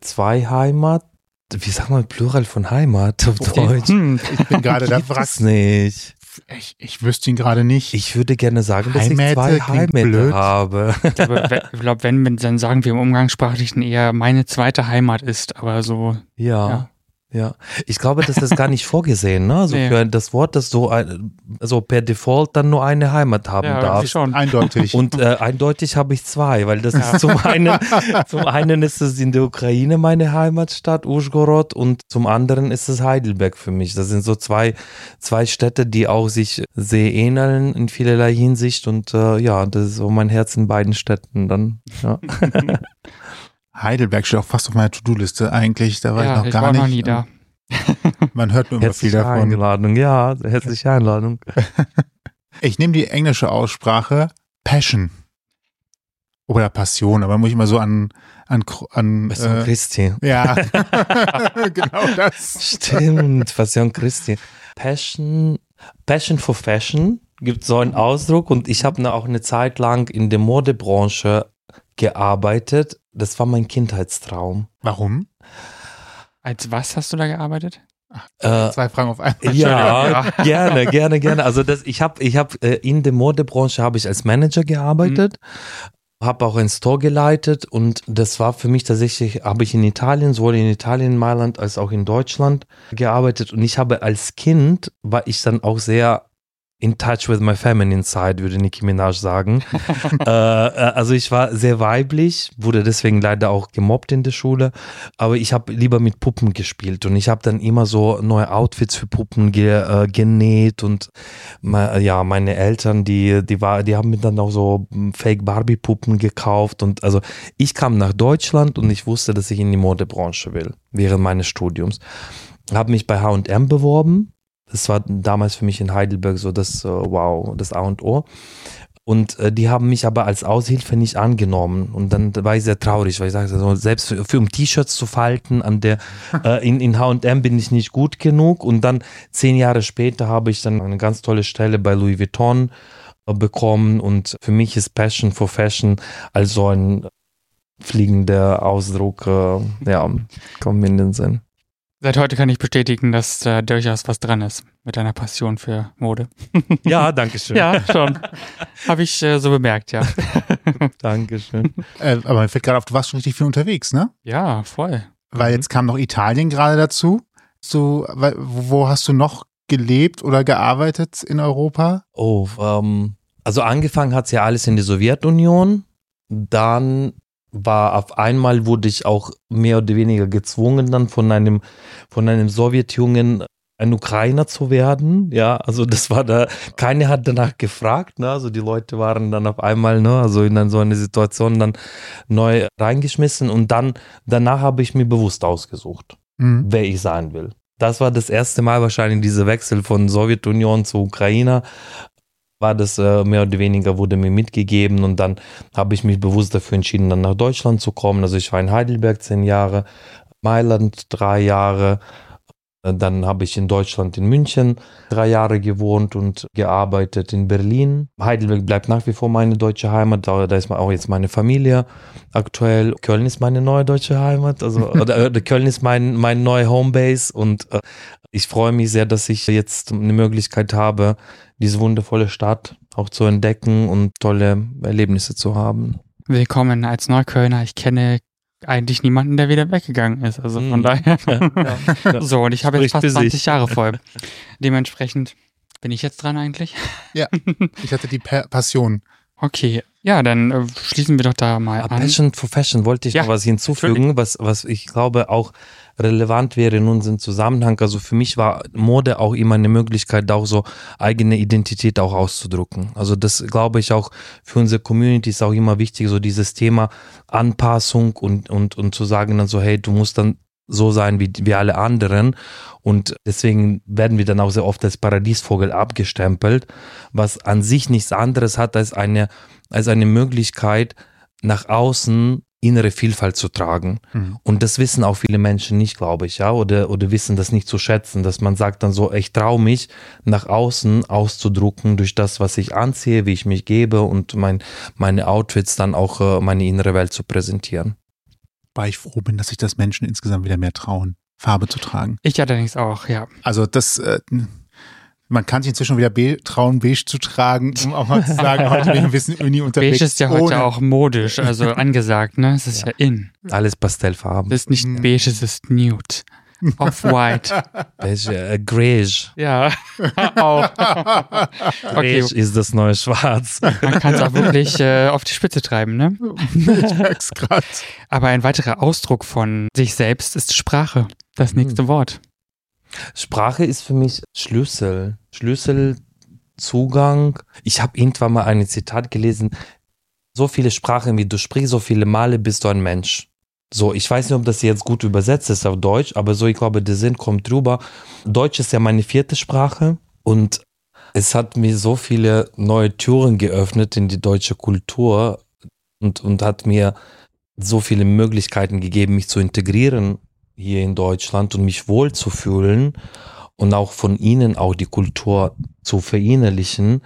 zwei Heimat. wie sagt man Plural von Heimat auf Deutsch? Hm, Ich bin gerade *laughs* da fragst. nicht. Ich, ich wüsste ihn gerade nicht. Ich würde gerne sagen, dass Heimäte ich zwei Heimäte blöd. habe. ich glaube, glaub, wenn, wenn, dann sagen wir im Umgangssprachlichen eher meine zweite Heimat ist, aber so, Ja. Ja. Ja. Ich glaube, das ist gar nicht vorgesehen, ne? Also Nee. für das Wort, das so ein, also per Default dann nur eine Heimat haben ja, darf. irgendwie schon. Eindeutig. Und äh, eindeutig habe ich zwei, weil das ist zum einen, zum einen ist es in der Ukraine meine Heimatstadt, Uschgorod, und zum anderen ist es Heidelberg für mich. Das sind so zwei, zwei Städte, die auch sich sehr ähneln in vielerlei Hinsicht und äh, ja, das ist so mein Herz in beiden Städten dann. Ja. *laughs* Heidelberg steht auch fast auf meiner To-Do-Liste eigentlich. Da war ja, ich noch ich gar war nicht. noch nie da. *laughs* Man hört nur immer viel Herzliche davon. Einladung, ja, herzliche Einladung. *laughs* Ich nehme die englische Aussprache Passion. Oder Passion, aber muss ich immer so an, an, an Passion äh, Christi. ja, *laughs* genau das. Stimmt, Passion Christi. Passion, Passion for Fashion gibt so einen Ausdruck und ich habe auch eine Zeit lang in der Modebranche gearbeitet. Das war mein Kindheitstraum. Warum? Als was hast du da gearbeitet? Äh, Zwei Fragen auf einmal. ja, *laughs* gerne, gerne, gerne. Also das, ich habe, ich habe äh, in der Modebranche habe ich als Manager gearbeitet, habe auch einen Store geleitet und das war für mich tatsächlich, habe ich in Italien, sowohl in Italien, Mailand als auch in Deutschland gearbeitet und ich habe als Kind war ich dann auch sehr in touch with my feminine side, würde Nicki Minaj sagen. *laughs* äh, äh, also ich war sehr weiblich, wurde deswegen leider auch gemobbt in der Schule, aber ich habe lieber mit Puppen gespielt und ich habe dann immer so neue Outfits für Puppen ge, äh, genäht und ja, meine Eltern, die, die, war, die haben mir dann auch so mm, Fake Barbie-Puppen gekauft und also ich kam nach Deutschland und ich wusste, dass ich in die Modebranche will, während meines Studiums. Habe mich bei H&M beworben, das war damals für mich in Heidelberg so das, äh, wow, das A und O. Und äh, die haben mich aber als Aushilfe nicht angenommen. Und dann war ich sehr traurig, weil ich sage, so, selbst für, für um T-Shirts zu falten, an der, *laughs* äh, in, in HM bin ich nicht gut genug. Und dann zehn Jahre später habe ich dann eine ganz tolle Stelle bei Louis Vuitton äh, bekommen. Und für mich ist Passion for Fashion also ein fliegender Ausdruck, äh, ja, kommt mir in den Sinn. Seit heute kann ich bestätigen, dass da durchaus was dran ist mit deiner Passion für Mode. *laughs* Ja, danke schön. Ja, schon. Habe ich äh, so bemerkt, ja. *laughs* Danke schön. Äh, aber mir fällt gerade auf, du warst schon richtig viel unterwegs, ne? Ja, voll. Weil jetzt kam noch Italien gerade dazu. So, weil- wo hast du noch gelebt oder gearbeitet in Europa? Oh, ähm, also angefangen hat's ja alles in der Sowjetunion. Dann war auf einmal wurde ich auch mehr oder weniger gezwungen, dann von einem, von einem Sowjetjungen ein Ukrainer zu werden. Ja, also das war da, keiner hat danach gefragt, ne? Also die Leute waren dann auf einmal, ne, also in dann so eine Situation dann neu reingeschmissen und dann, danach habe ich mir bewusst ausgesucht Mhm. wer ich sein will. Das war das erste Mal wahrscheinlich dieser Wechsel von Sowjetunion zu Ukraine. War das äh, mehr oder weniger, wurde mir mitgegeben und dann habe ich mich bewusst dafür entschieden, dann nach Deutschland zu kommen. Also ich war in Heidelberg zehn Jahre, Mailand drei Jahre. Äh, Dann habe ich in Deutschland in München drei Jahre gewohnt und gearbeitet in Berlin. Heidelberg bleibt nach wie vor meine deutsche Heimat, da da ist auch jetzt meine Familie aktuell. Köln ist meine neue deutsche Heimat, also *laughs* oder, oder Köln ist mein, mein neuer Homebase und äh, ich freue mich sehr, dass ich jetzt eine Möglichkeit habe, diese wundervolle Stadt auch zu entdecken und tolle Erlebnisse zu haben. Willkommen als Neuköllner. Ich kenne eigentlich niemanden, der wieder weggegangen ist. Also von Mhm. daher. Ja. *laughs* So, und ich habe jetzt fast für sich. 20 Jahre voll. Dementsprechend bin ich jetzt dran eigentlich. *laughs* Ich hatte die pa Passion. Okay, ja, dann äh, schließen wir doch da mal Aber an. Passion for Fashion wollte ich Ja, noch was hinzufügen, was, was ich glaube auch relevant wäre in unserem Zusammenhang. Also für mich war Mode auch immer eine Möglichkeit, auch so eigene Identität auch auszudrücken. Also das glaube ich auch für unsere Community ist auch immer wichtig, so dieses Thema Anpassung und, und, und zu sagen dann so, hey, du musst dann so sein wie, wie alle anderen. Und deswegen werden wir dann auch sehr oft als Paradiesvogel abgestempelt, was an sich nichts anderes hat als eine, als eine Möglichkeit, nach außen innere Vielfalt zu tragen. Mhm. Und das wissen auch viele Menschen nicht, glaube ich, ja, oder, oder wissen das nicht zu schätzen, dass man sagt dann so, ich traue mich, nach außen auszudrucken durch das, was ich anziehe, wie ich mich gebe und mein, meine Outfits dann auch äh, meine innere Welt zu präsentieren. Weil ich froh bin, dass sich das Menschen insgesamt wieder mehr trauen. Farbe zu tragen. Ich allerdings auch, ja. Also das, äh, man kann sich inzwischen wieder be trauen, beige zu tragen, um auch mal zu sagen, heute bin ich ein bisschen Uni unterwegs. Beige ist ja heute ohne- auch modisch, also angesagt, ne? Es ist ja, in. Alles Pastellfarben. Es ist nicht Mhm. beige, es ist nude. Off-white. Beige, äh. Ja, *laughs* auch. Okay, Beige ist das neue Schwarz. man kann es auch wirklich äh, auf die Spitze treiben, ne? ich merk's grad. Aber ein weiterer Ausdruck von sich selbst ist Sprache. Das nächste Wort. Sprache ist für mich Schlüssel. Schlüsselzugang. Ich habe irgendwann mal ein Zitat gelesen. So viele Sprachen, wie du sprichst, so viele Male bist du ein Mensch. So, ich weiß nicht, ob das jetzt gut übersetzt ist auf Deutsch, aber so, ich glaube, der Sinn kommt drüber. Deutsch ist ja meine vierte Sprache und es hat mir so viele neue Türen geöffnet in die deutsche Kultur und, und hat mir so viele Möglichkeiten gegeben, mich zu integrieren hier in Deutschland und mich wohlzufühlen und auch von ihnen auch die Kultur zu verinnerlichen,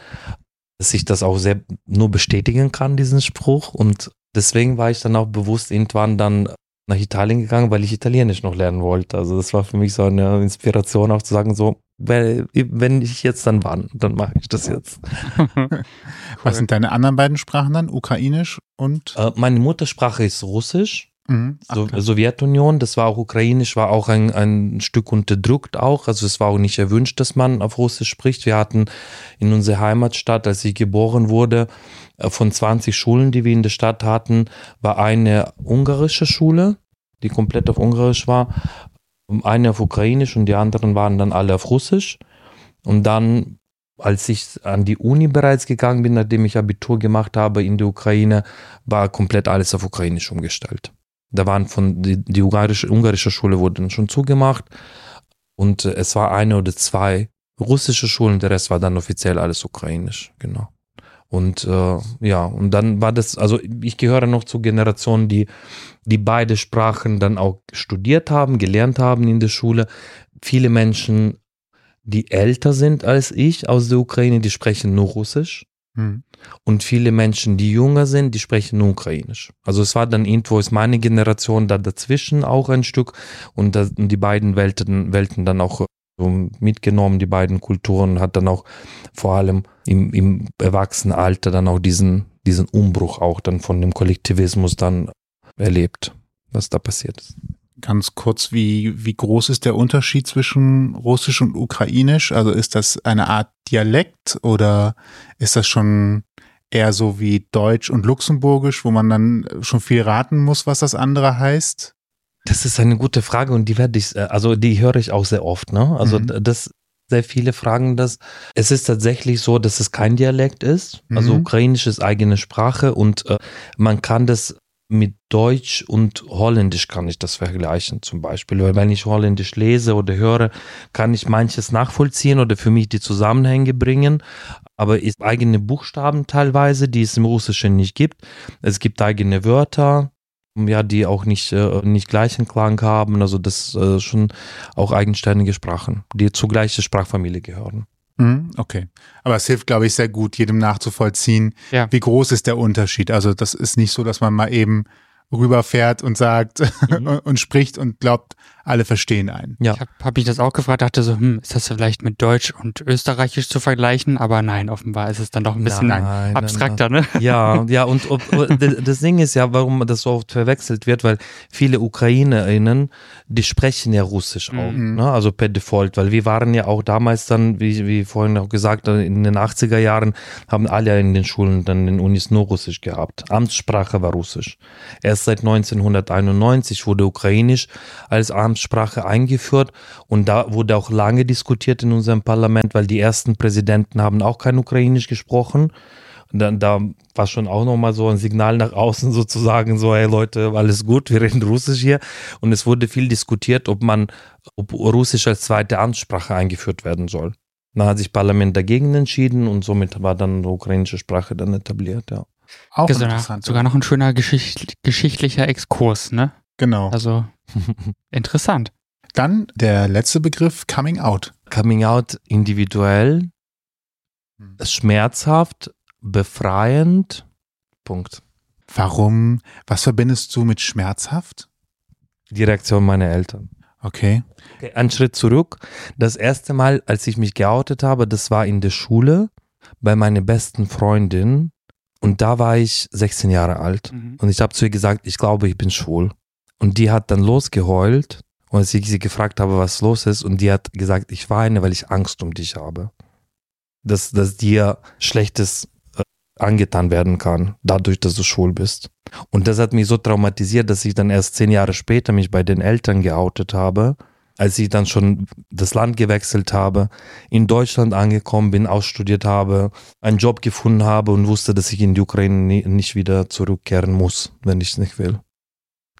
dass ich das auch sehr nur bestätigen kann, diesen Spruch. Und deswegen war ich dann auch bewusst irgendwann dann nach Italien gegangen, weil ich Italienisch noch lernen wollte. Also das war für mich so eine Inspiration auch zu sagen, so, wenn ich jetzt dann wann, dann mache ich das jetzt. *laughs* Was sind deine anderen beiden Sprachen dann? Ukrainisch und? Äh, meine Muttersprache ist Russisch. Mhm. Ach, So. Sowjetunion, das war auch ukrainisch, war auch ein, ein Stück unterdrückt auch. Also es war auch nicht erwünscht, dass man auf Russisch spricht. Wir hatten in unserer Heimatstadt, als ich geboren wurde, von 20 Schulen, die wir in der Stadt hatten, war eine ungarische Schule, die komplett auf Ungarisch war, eine auf Ukrainisch und die anderen waren dann alle auf Russisch. Und dann, als ich an die Uni bereits gegangen bin, nachdem ich Abitur gemacht habe in der Ukraine, war komplett alles auf Ukrainisch umgestellt. Da waren von die, die ungarische, ungarische Schule wurde dann schon zugemacht und äh, es war eine oder zwei russische Schulen, der Rest war dann offiziell alles ukrainisch, genau. Und äh, ja, und dann war das, also ich gehöre noch zur Generation, die, die beide Sprachen dann auch studiert haben, gelernt haben in der Schule. Viele Menschen, die älter sind als ich aus der Ukraine, die sprechen nur Russisch. Mhm. Und viele Menschen, die jünger sind, die sprechen nur Ukrainisch. Also es war dann irgendwo ist meine Generation da dazwischen auch ein Stück und da, und die beiden Welten, Welten dann auch mitgenommen, die beiden Kulturen, hat dann auch vor allem im, im Erwachsenenalter dann auch diesen, diesen Umbruch auch dann von dem Kollektivismus dann erlebt, was da passiert ist. Ganz kurz, wie, wie groß ist der Unterschied zwischen Russisch und Ukrainisch? Also ist das eine Art Dialekt oder ist das schon eher so wie Deutsch und Luxemburgisch, wo man dann schon viel raten muss, was das andere heißt? Das ist eine gute Frage und die werde ich, äh, also die höre ich auch sehr oft, ne? Also Mhm. das, sehr viele fragen das. Es ist tatsächlich so, dass es kein Dialekt ist. Also Mhm. Ukrainisch ist eigene Sprache und äh, man kann das mit Deutsch und Holländisch kann ich das vergleichen zum Beispiel, weil wenn ich Holländisch lese oder höre, kann ich manches nachvollziehen oder für mich die Zusammenhänge bringen, aber es eigene Buchstaben teilweise, die es im Russischen nicht gibt. Es gibt eigene Wörter, ja, die auch nicht, äh, nicht gleichen Klang haben, also das äh, schon auch eigenständige Sprachen, die zur gleichen Sprachfamilie gehören. Mhm, okay. Aber es hilft, glaube ich, sehr gut, jedem nachzuvollziehen, Ja. wie groß ist der Unterschied. Also das ist nicht so, dass man mal eben rüberfährt und sagt Mhm. *laughs* und spricht und glaubt, alle verstehen einen. Ja. Ich habe hab mich das auch gefragt, dachte so, hm, ist das vielleicht mit Deutsch und Österreichisch zu vergleichen? Aber nein, offenbar ist es dann doch ein bisschen Nein, nein, abstrakter, ne? Ja, *laughs* ja, und ob, das Ding ist ja, warum das so oft verwechselt wird, weil viele UkrainerInnen, die sprechen ja Russisch auch, Mhm. ne? also per Default, weil wir waren ja auch damals dann, wie, wie vorhin auch gesagt, in den 80er Jahren haben alle in den Schulen, dann in den Unis nur Russisch gehabt. Amtssprache war Russisch. Erst seit 1991 wurde Ukrainisch als Amtssprache eingeführt und da wurde auch lange diskutiert in unserem Parlament, weil die ersten Präsidenten haben auch kein Ukrainisch gesprochen. Und dann, da war schon auch nochmal so ein Signal nach außen *laughs* sozusagen, so, hey Leute, alles gut, wir reden Russisch hier. Und es wurde viel diskutiert, ob man, ob Russisch als zweite Amtssprache eingeführt werden soll. Dann hat sich Parlament dagegen entschieden und somit war dann die ukrainische Sprache dann etabliert, ja. Auch interessant. sogar noch ein schöner Geschicht, geschichtlicher Exkurs, ne? Genau. Also *laughs* interessant. Dann der letzte Begriff, Coming Out. Coming out individuell, Hm. schmerzhaft, befreiend, Punkt. Warum? Was verbindest du mit schmerzhaft? Die Reaktion meiner Eltern. Okay. okay. Ein Schritt zurück. Das erste Mal, als ich mich geoutet habe, das war in der Schule bei meiner besten Freundin. Und da war ich 16 Jahre alt. Mhm. Und ich habe zu ihr gesagt, ich glaube, ich bin schwul. Und die hat dann losgeheult. Und als ich sie gefragt habe, was los ist, und die hat gesagt, ich weine, weil ich Angst um dich habe. Dass, dass dir Schlechtes äh, angetan werden kann, dadurch, dass du schwul bist. Und das hat mich so traumatisiert, dass ich dann erst zehn Jahre später mich bei den Eltern geoutet habe, als ich dann schon das Land gewechselt habe, in Deutschland angekommen bin, ausstudiert habe, einen Job gefunden habe und wusste, dass ich in die Ukraine nicht wieder zurückkehren muss, wenn ich es nicht will.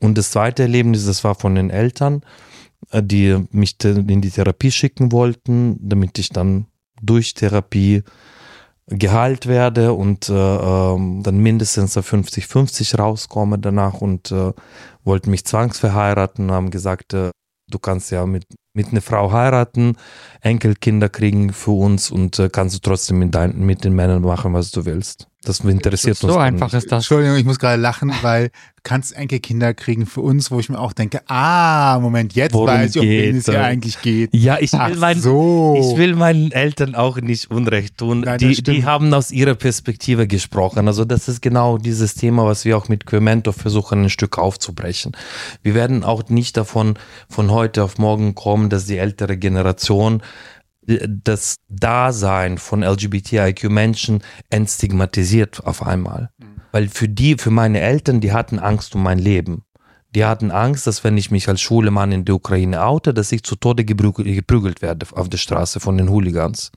Und das zweite Erlebnis, das war von den Eltern, äh, die mich in die Therapie schicken wollten, damit ich dann durch Therapie geheilt werde und äh, ähm, dann mindestens 50-50 rauskomme danach und äh, wollten mich zwangsverheiraten haben gesagt, äh, du kannst ja mit, mit einer Frau heiraten, Enkelkinder kriegen für uns und äh, kannst du trotzdem mit, dein, mit den Männern machen, was du willst. Das interessiert so uns. So einfach ist das. Entschuldigung, ich muss gerade lachen, weil du kannst Enkelkinder kriegen für uns, wo ich mir auch denke, ah, Moment, jetzt Worum weiß ich, um wen es hier eigentlich geht. Ja, ich Ach will, mein, so. ich will meinen Eltern auch nicht Unrecht tun. Nein, das die, stimmt. die haben aus ihrer Perspektive gesprochen. Also das ist genau dieses Thema, was wir auch mit Quemento versuchen, ein Stück aufzubrechen. Wir werden auch nicht davon von heute auf morgen kommen, dass die ältere Generation äh, das Dasein von LGBTIQ-Menschen entstigmatisiert auf einmal. Weil für die, für meine Eltern, die hatten Angst um mein Leben. Die hatten Angst, dass wenn ich mich als schwuler Mann in der Ukraine oute, dass ich zu Tode geprügelt, werde auf der Straße von den Hooligans.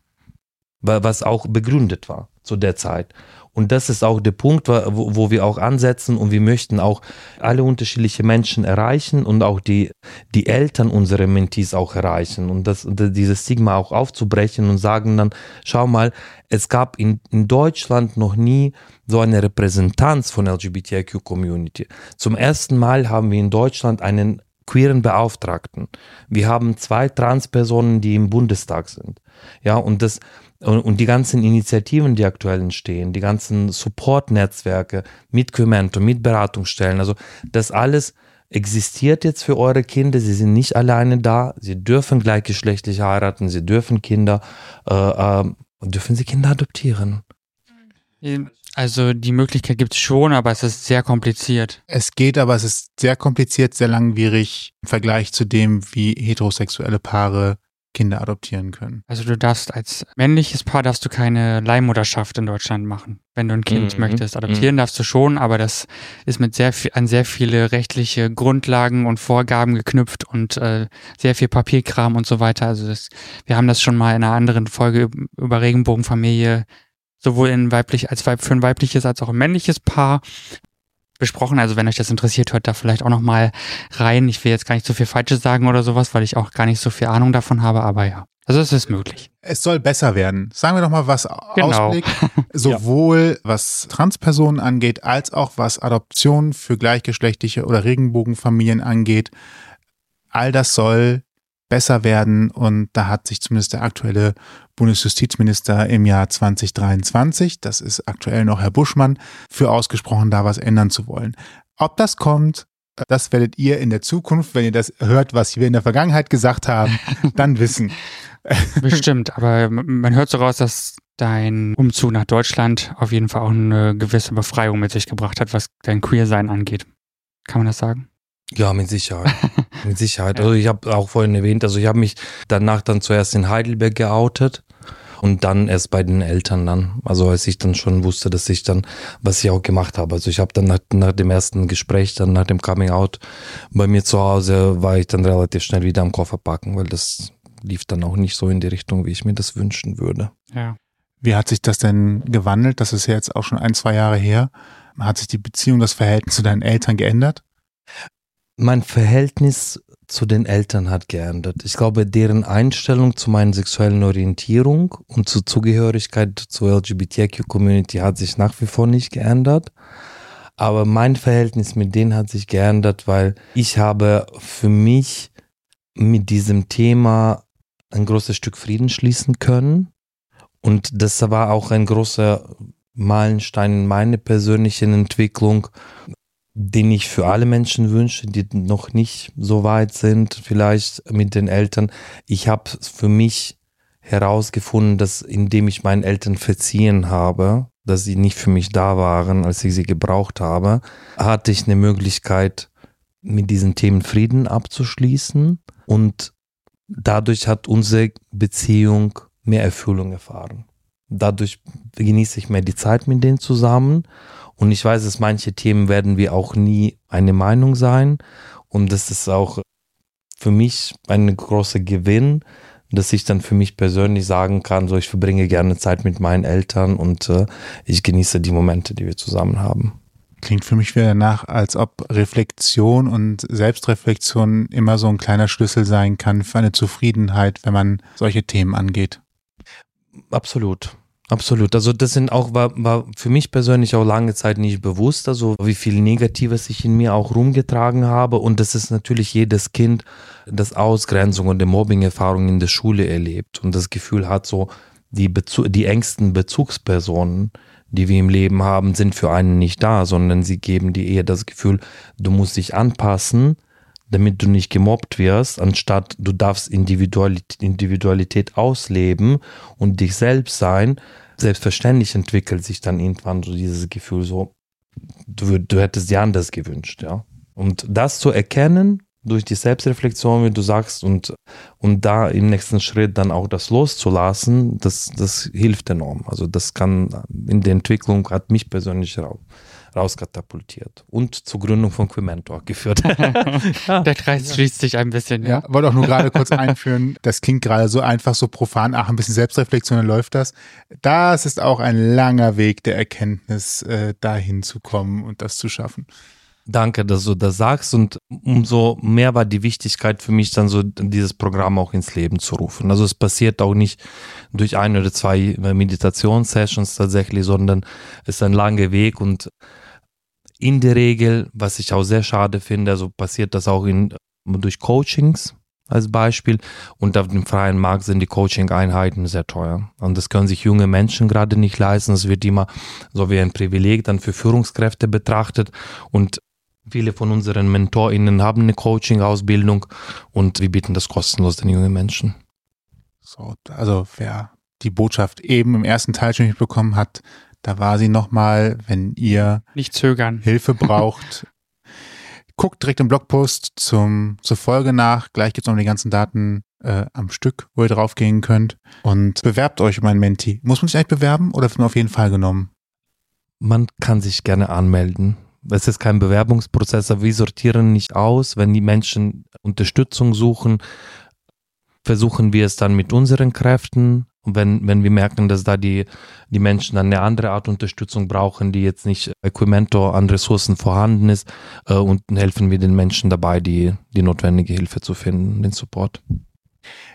Wa- Was auch begründet war zu der Zeit. Und das ist auch der Punkt, wo, wo wir auch ansetzen und wir möchten auch alle unterschiedliche Menschen erreichen und auch die, die Eltern unserer Mentees auch erreichen und das, dieses Stigma auch aufzubrechen und sagen dann, schau mal, es gab in, in Deutschland noch nie so eine Repräsentanz von LGBTIQ-Community. Zum ersten Mal haben wir in Deutschland einen queeren Beauftragten. Wir haben zwei Transpersonen, die im Bundestag sind. Ja, und das, und, und die ganzen Initiativen, die aktuell entstehen, die ganzen Support-Netzwerke mit Quemento, mit Beratungsstellen, also das alles existiert jetzt für eure Kinder. Sie sind nicht alleine da. Sie dürfen gleichgeschlechtlich heiraten. Sie dürfen Kinder, äh, äh, dürfen sie Kinder adoptieren. Also die Möglichkeit gibt es schon, aber es ist sehr kompliziert. Es geht, aber es ist sehr kompliziert, sehr langwierig im Vergleich zu dem, wie heterosexuelle Paare Kinder adoptieren können. Also du darfst als männliches Paar darfst du keine Leihmutterschaft in Deutschland machen. Wenn du ein Kind Mhm. möchtest, adoptieren darfst du schon, aber das ist mit sehr viel, an sehr viele rechtliche Grundlagen und Vorgaben geknüpft und äh, sehr viel Papierkram und so weiter. Also das, wir haben das schon mal in einer anderen Folge üb- über Regenbogenfamilie sowohl in weiblich als weib für ein weibliches als auch ein männliches Paar besprochen. Also wenn euch das interessiert, hört da vielleicht auch noch mal rein. Ich will jetzt gar nicht so viel Falsches sagen oder sowas, weil ich auch gar nicht so viel Ahnung davon habe, aber ja. Also es ist möglich. Es soll besser werden. Sagen wir doch mal was Genau. Ausblick, *laughs* sowohl was Transpersonen angeht, als auch was Adoption für gleichgeschlechtliche oder Regenbogenfamilien angeht. All das soll besser werden und da hat sich zumindest der aktuelle Bundesjustizminister im Jahr 2023, das ist aktuell noch Herr Buschmann, für ausgesprochen, da was ändern zu wollen. Ob das kommt, das werdet ihr in der Zukunft, wenn ihr das hört, was wir in der Vergangenheit gesagt haben, *laughs* dann wissen. Bestimmt, aber man hört so raus, dass dein Umzug nach Deutschland auf jeden Fall auch eine gewisse Befreiung mit sich gebracht hat, was dein Queersein angeht. Kann man das sagen? Ja, mit Sicherheit. *laughs* mit Sicherheit. Also ich habe auch vorhin erwähnt, also ich habe mich danach dann zuerst in Heidelberg geoutet und dann erst bei den Eltern dann. Also als ich dann schon wusste, dass ich dann, was ich auch gemacht habe. Also ich habe dann nach, nach dem ersten Gespräch, dann nach dem Coming Out bei mir zu Hause, war ich dann relativ schnell wieder am Koffer packen, weil das lief dann auch nicht so in die Richtung, wie ich mir das wünschen würde. Ja. Wie hat sich das denn gewandelt? Das ist ja jetzt auch schon ein, zwei Jahre her. Hat sich die Beziehung, das Verhältnis zu deinen Eltern geändert? Mein Verhältnis zu den Eltern hat geändert. Ich glaube, deren Einstellung zu meiner sexuellen Orientierung und zur Zugehörigkeit zur LGBTQ-Community hat sich nach wie vor nicht geändert. Aber mein Verhältnis mit denen hat sich geändert, weil ich habe für mich mit diesem Thema ein großes Stück Frieden schließen können. Und das war auch ein großer Meilenstein in meiner persönlichen Entwicklung, den ich für alle Menschen wünsche, die noch nicht so weit sind, vielleicht mit den Eltern. Ich habe für mich herausgefunden, dass indem ich meinen Eltern verziehen habe, dass sie nicht für mich da waren, als ich sie gebraucht habe, hatte ich eine Möglichkeit, mit diesen Themen Frieden abzuschließen und dadurch hat unsere Beziehung mehr Erfüllung erfahren. Dadurch genieße ich mehr die Zeit mit denen zusammen und ich weiß, dass manche Themen werden wir auch nie eine Meinung sein und das ist auch für mich ein großer Gewinn, dass ich dann für mich persönlich sagen kann, so ich verbringe gerne Zeit mit meinen Eltern und äh, ich genieße die Momente, die wir zusammen haben. Klingt für mich wieder danach, als ob Reflexion und Selbstreflexion immer so ein kleiner Schlüssel sein kann für eine Zufriedenheit, wenn man solche Themen angeht. Absolut. Absolut. Also das sind auch, war, war für mich persönlich auch lange Zeit nicht bewusst, also wie viel Negatives ich in mir auch rumgetragen habe. Und das ist natürlich jedes Kind, das Ausgrenzung und Mobbing-Erfahrungen in der Schule erlebt und das Gefühl hat, so die, Bezu die engsten Bezugspersonen, die wir im Leben haben, sind für einen nicht da, sondern sie geben dir eher das Gefühl, du musst dich anpassen, damit du nicht gemobbt wirst, anstatt du darfst Individualität, Individualität ausleben und dich selbst sein. Selbstverständlich entwickelt sich dann irgendwann so dieses Gefühl so, du, du hättest dir anders gewünscht, ja. Und das zu erkennen durch die Selbstreflexion, wie du sagst, und, und da im nächsten Schritt dann auch das loszulassen, das, das hilft enorm. Also das kann in der Entwicklung, hat mich persönlich raus rauskatapultiert und zur Gründung von Quimentor geführt. *laughs* Der Kreis schließt sich ein bisschen. Ja, ja wollte auch nur gerade kurz einführen, das klingt gerade so einfach, so profan, ach, ein bisschen Selbstreflexion, dann läuft das. Das ist auch ein langer Weg der Erkenntnis, äh, dahin zu kommen und das zu schaffen. Danke, dass du das sagst und umso mehr war die Wichtigkeit für mich dann so, dieses Programm auch ins Leben zu rufen. Also es passiert auch nicht durch ein oder zwei Meditationssessions tatsächlich, sondern es ist ein langer Weg und in der Regel, was ich auch sehr schade finde, also passiert das auch in, durch Coachings als Beispiel. Und auf dem freien Markt sind die Coaching-Einheiten sehr teuer. Und das können sich junge Menschen gerade nicht leisten. Es wird immer so wie ein Privileg dann für Führungskräfte betrachtet. Und viele von unseren MentorInnen haben eine Coaching-Ausbildung und wir bieten das kostenlos den jungen Menschen. So, also wer die Botschaft eben im ersten Teil schon mitbekommen hat, da war sie nochmal, wenn ihr nicht zögern. Hilfe *laughs* braucht. guckt direkt im Blogpost zum, zur Folge nach. Gleich gibt es noch die ganzen Daten äh, am Stück, wo ihr draufgehen könnt. Und bewerbt euch um ein Menti. Muss man sich eigentlich bewerben oder wird man auf jeden Fall genommen? Man kann sich gerne anmelden. Es ist kein Bewerbungsprozess, aber wir sortieren nicht aus. Wenn die Menschen Unterstützung suchen, versuchen wir es dann mit unseren Kräften und wenn, wenn wir merken, dass da die, die Menschen dann eine andere Art Unterstützung brauchen, die jetzt nicht Equipmento an Ressourcen vorhanden ist, äh, und helfen wir den Menschen dabei, die, die notwendige Hilfe zu finden, den Support.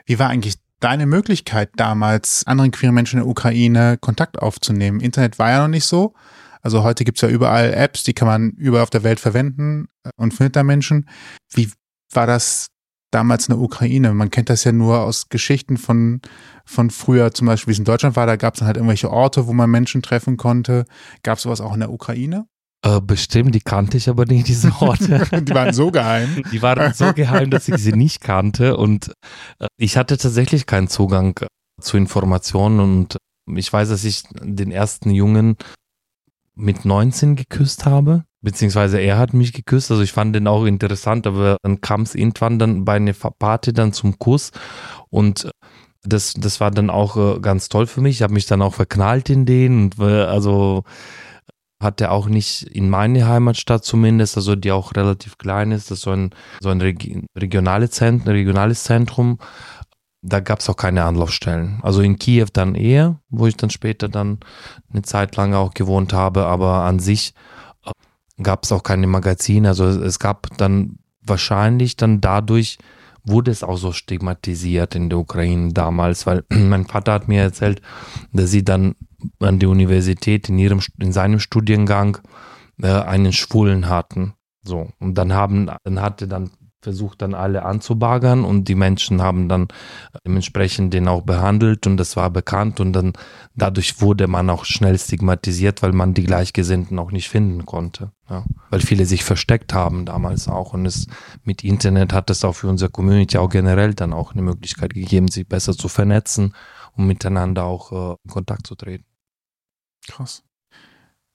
Wie war eigentlich deine Möglichkeit damals, anderen queeren Menschen in der Ukraine Kontakt aufzunehmen? Internet war ja noch nicht so. Also heute gibt's ja überall Apps, die kann man überall auf der Welt verwenden äh, und findet da Menschen. Wie war das damals in der Ukraine. Man kennt das ja nur aus Geschichten von, von früher, zum Beispiel, wie es in Deutschland war, da gab es dann halt irgendwelche Orte, wo man Menschen treffen konnte. Gab es sowas auch in der Ukraine? Äh, bestimmt, die kannte ich aber nicht, diese Orte. *laughs* die waren so geheim. Die waren so geheim, dass ich sie nicht kannte. Und äh, ich hatte tatsächlich keinen Zugang zu Informationen. Und ich weiß, dass ich den ersten Jungen mit 19 geküsst habe beziehungsweise er hat mich geküsst, also ich fand den auch interessant, aber dann kam es irgendwann dann bei einer Party dann zum Kuss und das, das war dann auch äh, ganz toll für mich. Ich habe mich dann auch verknallt in den und äh, also hat er auch nicht in meine Heimatstadt zumindest, also die auch relativ klein ist, das ist so ein, so ein regionale Zentrum, regionales Zentrum. Da gab es auch keine Anlaufstellen. Also in Kiew dann eher, wo ich dann später dann eine Zeit lang auch gewohnt habe, aber an sich gab es auch keine Magazine. Also es gab dann wahrscheinlich dann dadurch wurde es auch so stigmatisiert in der Ukraine damals, weil *clears throat* mein Vater hat mir erzählt, dass sie dann an der Universität in ihrem in seinem Studiengang äh, einen Schwulen hatten. So und dann haben dann hatte dann versucht dann alle anzubagern und die Menschen haben dann dementsprechend den auch behandelt und das war bekannt und dann dadurch wurde man auch schnell stigmatisiert, weil man die Gleichgesinnten auch nicht finden konnte. Ja. Weil viele sich versteckt haben damals auch und es mit Internet hat es auch für unsere Community auch generell dann auch eine Möglichkeit gegeben, sich besser zu vernetzen und miteinander auch äh, in Kontakt zu treten. Krass.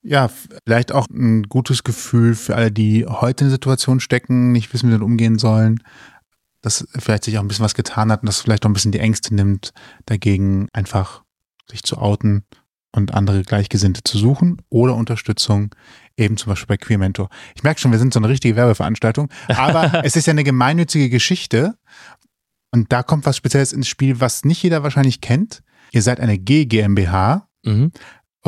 Ja, vielleicht auch ein gutes Gefühl für alle, die heute in der Situation stecken, nicht wissen, wie sie damit umgehen sollen, dass vielleicht sich auch ein bisschen was getan hat und das vielleicht auch ein bisschen die Ängste nimmt, dagegen einfach sich zu outen und andere Gleichgesinnte zu suchen oder Unterstützung, eben zum Beispiel bei Queer Mentor. Ich merke schon, wir sind so eine richtige Werbeveranstaltung, aber *laughs* es ist ja eine gemeinnützige Geschichte und da kommt was Spezielles ins Spiel, was nicht jeder wahrscheinlich kennt. Ihr seid eine G GmbH mhm.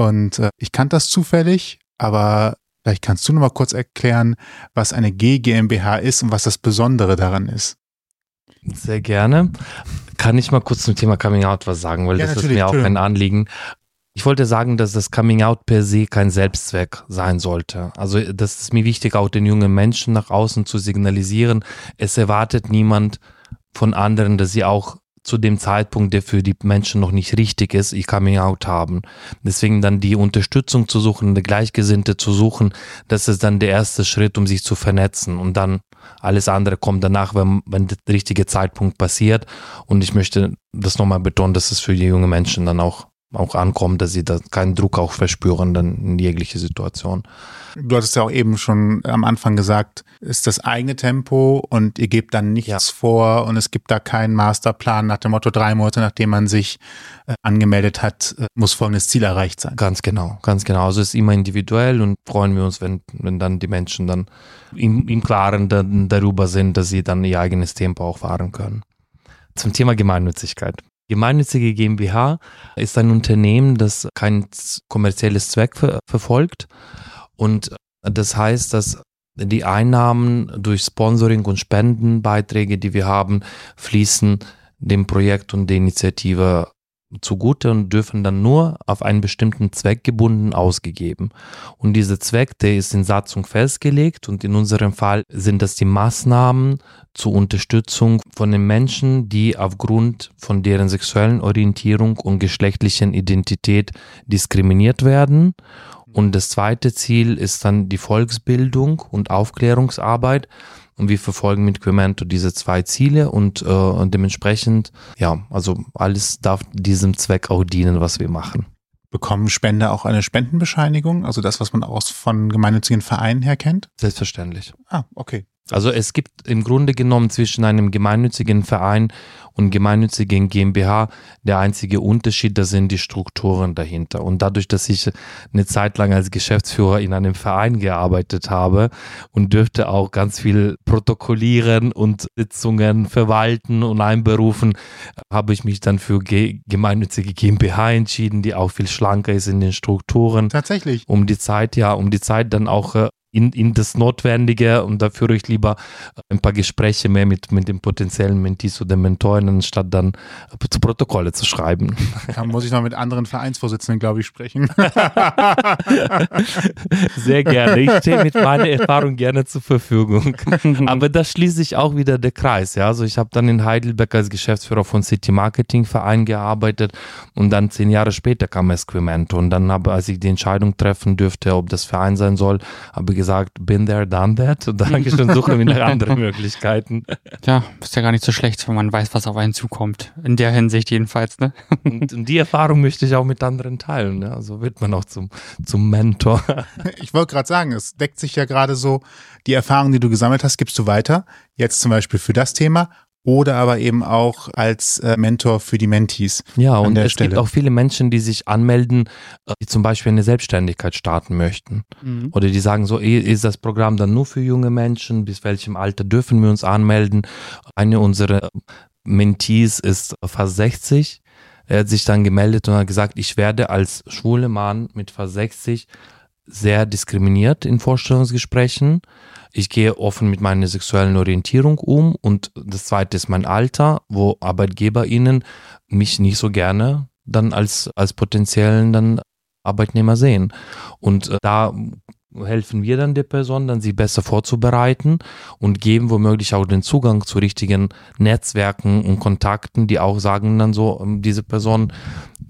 Und äh, ich kannte das zufällig, aber vielleicht kannst du noch mal kurz erklären, was eine G GmbH ist und was das Besondere daran ist. Sehr gerne. Kann ich mal kurz zum Thema Coming Out was sagen, weil ja, das ist mir auch ein Anliegen. Ich wollte sagen, dass das Coming Out per se kein Selbstzweck sein sollte. Also das ist mir wichtig, auch den jungen Menschen nach außen zu signalisieren. Es erwartet niemand von anderen, dass sie auch zu dem Zeitpunkt, der für die Menschen noch nicht richtig ist, ihr Coming Out haben. Deswegen dann die Unterstützung zu suchen, eine Gleichgesinnte zu suchen, das ist dann der erste Schritt, um sich zu vernetzen. Und dann alles andere kommt danach, wenn, wenn der richtige Zeitpunkt passiert. Und ich möchte das nochmal betonen, dass es für die jungen Menschen dann auch auch ankommt, dass sie da keinen Druck auch verspüren dann in jegliche Situation. Du hattest ja auch eben schon am Anfang gesagt, ist das eigene Tempo und ihr gebt dann nichts ja. vor und es gibt da keinen Masterplan nach dem Motto drei Monate, nachdem man sich äh, angemeldet hat, äh, muss folgendes Ziel erreicht sein. Ganz genau, ganz genau. Also es ist immer individuell und freuen wir uns, wenn, wenn dann die Menschen dann im, im Klaren dann darüber sind, dass sie dann ihr eigenes Tempo auch fahren können. Zum Thema Gemeinnützigkeit. Gemeinnützige GmbH ist ein Unternehmen, das kein kommerzielles Zweck ver verfolgt. Und das heißt, dass die Einnahmen durch Sponsoring und Spendenbeiträge, die wir haben, fließen dem Projekt und der Initiative zugute und dürfen dann nur auf einen bestimmten Zweck gebunden ausgegeben. Und dieser Zweck, der ist in Satzung festgelegt und in unserem Fall sind das die Maßnahmen zur Unterstützung von den Menschen, die aufgrund von deren sexuellen Orientierung und geschlechtlichen Identität diskriminiert werden. Und das zweite Ziel ist dann die Volksbildung und Aufklärungsarbeit und wir verfolgen mit Quemento diese zwei Ziele und äh, dementsprechend, ja, also alles darf diesem Zweck auch dienen, was wir machen. Bekommen Spender auch eine Spendenbescheinigung? Also das, was man aus von gemeinnützigen Vereinen her kennt? Selbstverständlich. Ah, okay. Also es gibt im Grunde genommen zwischen einem gemeinnützigen Verein und gemeinnützigen GmbH der einzige Unterschied, das sind die Strukturen dahinter. Und dadurch, dass ich eine Zeit lang als Geschäftsführer in einem Verein gearbeitet habe und dürfte auch ganz viel protokollieren und Sitzungen verwalten und einberufen, habe ich mich dann für gemeinnützige GmbH entschieden, die auch viel schlanker ist in den Strukturen. Tatsächlich. Um die Zeit, ja, um die Zeit dann auch äh, in, in das Notwendige und da führe ich lieber ein paar Gespräche mehr mit, mit den potenziellen Mentees oder Mentoren, anstatt dann zu Protokolle zu schreiben. *laughs* Da muss ich noch mit anderen Vereinsvorsitzenden, glaube ich, sprechen. *laughs* Sehr gerne. Ich stehe mit meiner Erfahrung gerne zur Verfügung. *laughs* Aber da schließt sich auch wieder der Kreis. Ja? Also ich habe dann in Heidelberg als Geschäftsführer von City Marketing Verein gearbeitet und dann zehn Jahre später kam Esquimento und dann habe, als ich die Entscheidung treffen dürfte, ob das Verein sein soll, habe ich gesagt, been there, done that. Und Dankeschön, suchen wir nach anderen *laughs* Möglichkeiten. Ja, ist ja gar nicht so schlecht, wenn man weiß, was auf einen zukommt. In der Hinsicht jedenfalls, ne? Und, und die Erfahrung möchte ich auch mit anderen teilen. Ne? So also wird man auch zum, zum Mentor. *laughs* Ich wollte gerade sagen, es deckt sich ja gerade so, die Erfahrung, die du gesammelt hast, gibst du weiter. Jetzt zum Beispiel für das Thema oder aber eben auch als äh, Mentor für die Mentees. Ja, und es Stelle. gibt auch viele Menschen, die sich anmelden, äh, die zum Beispiel eine Selbstständigkeit starten möchten. Mhm. Oder die sagen so, ist das Programm dann nur für junge Menschen? Bis welchem Alter dürfen wir uns anmelden? Eine unserer Mentees ist fast 60. Er hat sich dann gemeldet und hat gesagt, ich werde als schwule Mann mit fast 60 sehr diskriminiert in Vorstellungsgesprächen ich gehe offen mit meiner sexuellen Orientierung um und das zweite ist mein Alter, wo ArbeitgeberInnen mich nicht so gerne dann als, als potenziellen dann Arbeitnehmer sehen. Und äh, da helfen wir dann der Person, dann sie besser vorzubereiten und geben womöglich auch den Zugang zu richtigen Netzwerken und Kontakten, die auch sagen dann so, ähm, diese Person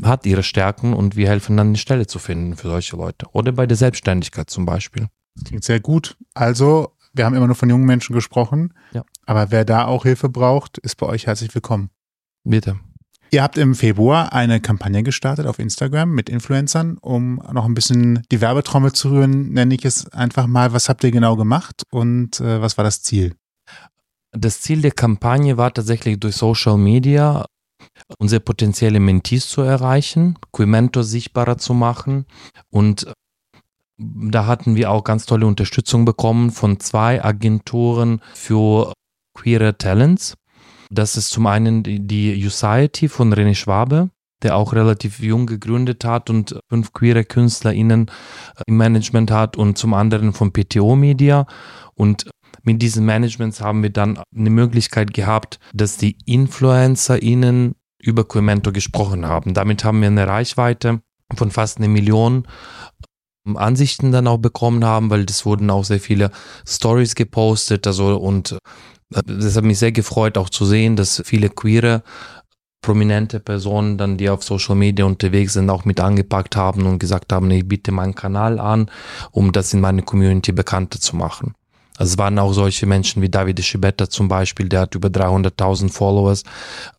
hat ihre Stärken und wir helfen dann eine Stelle zu finden für solche Leute. Oder bei der Selbstständigkeit zum Beispiel. Klingt sehr gut. Also, wir haben immer nur von jungen Menschen gesprochen, Ja. aber wer da auch Hilfe braucht, ist bei euch herzlich willkommen. Bitte. Ihr habt im Februar eine Kampagne gestartet auf Instagram mit Influencern, um noch ein bisschen die Werbetrommel zu rühren, nenne ich es einfach mal. Was habt ihr genau gemacht und äh, was war das Ziel? Das Ziel der Kampagne war tatsächlich durch Social Media unsere potenzielle Mentees zu erreichen, Quimento sichtbarer zu machen und da hatten wir auch ganz tolle Unterstützung bekommen von zwei Agenturen für queere Talents. Das ist zum einen die, die Society von René Schwabe, der auch relativ jung gegründet hat und fünf queere KünstlerInnen im Management hat und zum anderen von PTO Media und mit diesen Managements haben wir dann eine Möglichkeit gehabt, dass die InfluencerInnen über Quimento gesprochen haben. Damit haben wir eine Reichweite von fast eine Million Ansichten dann auch bekommen haben, weil das wurden auch sehr viele Stories gepostet, also und das hat mich sehr gefreut auch zu sehen, dass viele queere prominente Personen dann, die auf Social Media unterwegs sind, auch mit angepackt haben und gesagt haben, ich biete meinen Kanal an, um das in meine Community bekannter zu machen. Also es waren auch solche Menschen wie Davide Schibetta zum Beispiel, der hat über 300.000 Followers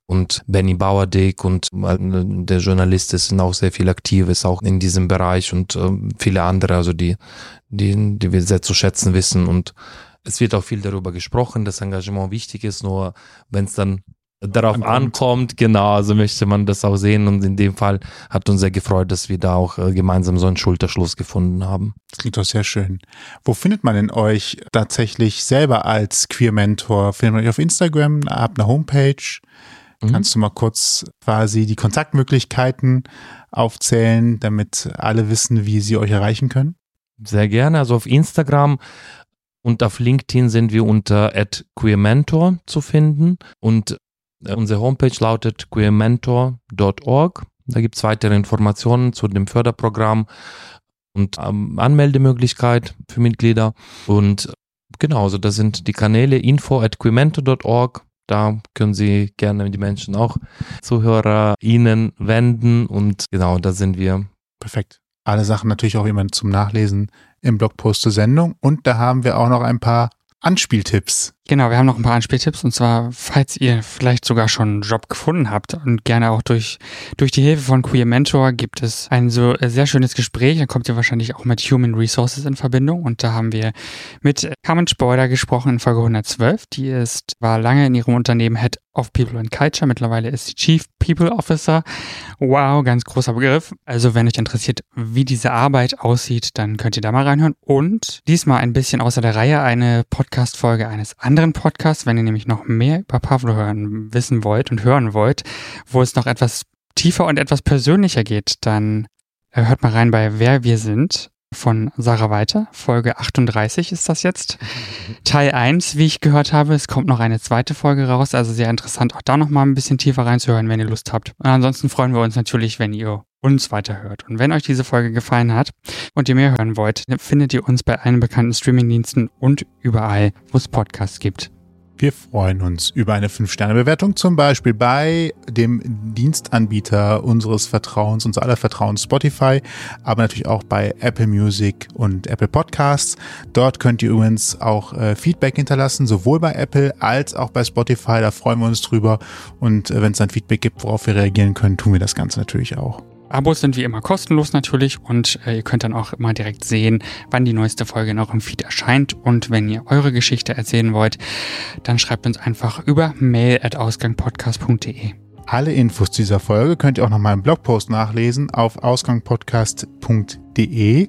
und Benny Bauerdick und der Journalist ist auch sehr viel Aktives auch in diesem Bereich und äh, viele andere, also die, die, die wir sehr zu schätzen wissen und es wird auch viel darüber gesprochen, dass Engagement wichtig ist, nur wenn es dann darauf ankommt. ankommt, genau, also möchte man das auch sehen und in dem Fall hat uns sehr gefreut, dass wir da auch äh, gemeinsam so einen Schulterschluss gefunden haben. Das klingt doch sehr schön. Wo findet man denn euch tatsächlich selber als Queer-Mentor? Findet man euch auf Instagram, habt eine Homepage? Mhm. Kannst du mal kurz quasi die Kontaktmöglichkeiten aufzählen, damit alle wissen, wie sie euch erreichen können? Sehr gerne. Also auf Instagram und auf LinkedIn sind wir unter @queermentor zu finden und Unsere Homepage lautet queermentor.org. Da gibt es weitere Informationen zu dem Förderprogramm und ähm, Anmeldemöglichkeit für Mitglieder. Und genau, also das sind die Kanäle info at queermentor.org. Da können Sie gerne die Menschen auch Zuhörer Ihnen wenden und genau, da sind wir. Perfekt. Alle Sachen natürlich auch immer zum Nachlesen im Blogpost zur Sendung. Und da haben wir auch noch ein paar Anspieltipps. Genau, wir haben noch ein paar Anspieltipps und zwar, falls ihr vielleicht sogar schon einen Job gefunden habt und gerne auch durch, durch die Hilfe von Queer Mentor gibt es ein so äh, sehr schönes Gespräch. Dann kommt ihr wahrscheinlich auch mit Human Resources in Verbindung und da haben wir mit Carmen Spoiler gesprochen in Folge 112. Die ist, war lange in ihrem Unternehmen Head of People and Culture. Mittlerweile ist sie Chief People Officer. Wow, ganz großer Begriff. Also wenn euch interessiert, wie diese Arbeit aussieht, dann könnt ihr da mal reinhören. Und diesmal ein bisschen außer der Reihe eine Podcast-Folge eines anderen Podcast, wenn ihr nämlich noch mehr über Pavlo hören, wissen wollt und hören wollt, wo es noch etwas tiefer und etwas persönlicher geht, dann äh, hört mal rein bei Wer wir sind von Sarah Weiter. Folge 38 ist das jetzt. *laughs* Teil 1, wie ich gehört habe. Es kommt noch eine zweite Folge raus, also sehr interessant, auch da noch mal ein bisschen tiefer reinzuhören, wenn ihr Lust habt. Und ansonsten freuen wir uns natürlich, wenn ihr uns weiterhört. Und wenn euch diese Folge gefallen hat und ihr mehr hören wollt, findet ihr uns bei allen bekannten Streamingdiensten und überall, wo es Podcasts gibt. Wir freuen uns über eine 5-Sterne-Bewertung, zum Beispiel bei dem Dienstanbieter unseres Vertrauens, unser aller Vertrauens Spotify, aber natürlich auch bei Apple Music und Apple Podcasts. Dort könnt ihr übrigens auch äh, Feedback hinterlassen, sowohl bei Apple als auch bei Spotify. Da freuen wir uns drüber. Und äh, wenn es dann Feedback gibt, worauf wir reagieren können, tun wir das Ganze natürlich auch. Abos sind wie immer kostenlos natürlich und äh, ihr könnt dann auch immer direkt sehen, wann die neueste Folge in eurem Feed erscheint. Und wenn ihr eure Geschichte erzählen wollt, dann schreibt uns einfach über mail.ausgangpodcast.de. Alle Infos dieser Folge könnt ihr auch nochmal im Blogpost nachlesen auf ausgangpodcast.de.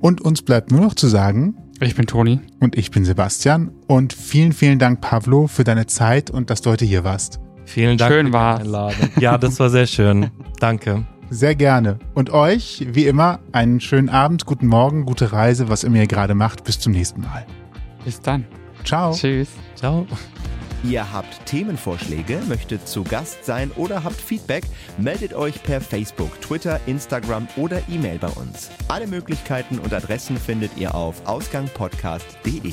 Und uns bleibt nur noch zu sagen, ich bin Toni. Und ich bin Sebastian. Und vielen, vielen Dank, Pavlo, für deine Zeit und dass du heute hier warst. Vielen Dank. Schön war. Ja, das war sehr schön. Danke. Sehr gerne. Und euch, wie immer, einen schönen Abend, guten Morgen, gute Reise, was immer ihr gerade macht. Bis zum nächsten Mal. Bis dann. Ciao. Tschüss. Ciao. Ihr habt Themenvorschläge, möchtet zu Gast sein oder habt Feedback, meldet euch per Facebook, Twitter, Instagram oder E-Mail bei uns. Alle Möglichkeiten und Adressen findet ihr auf ausgangpodcast.de.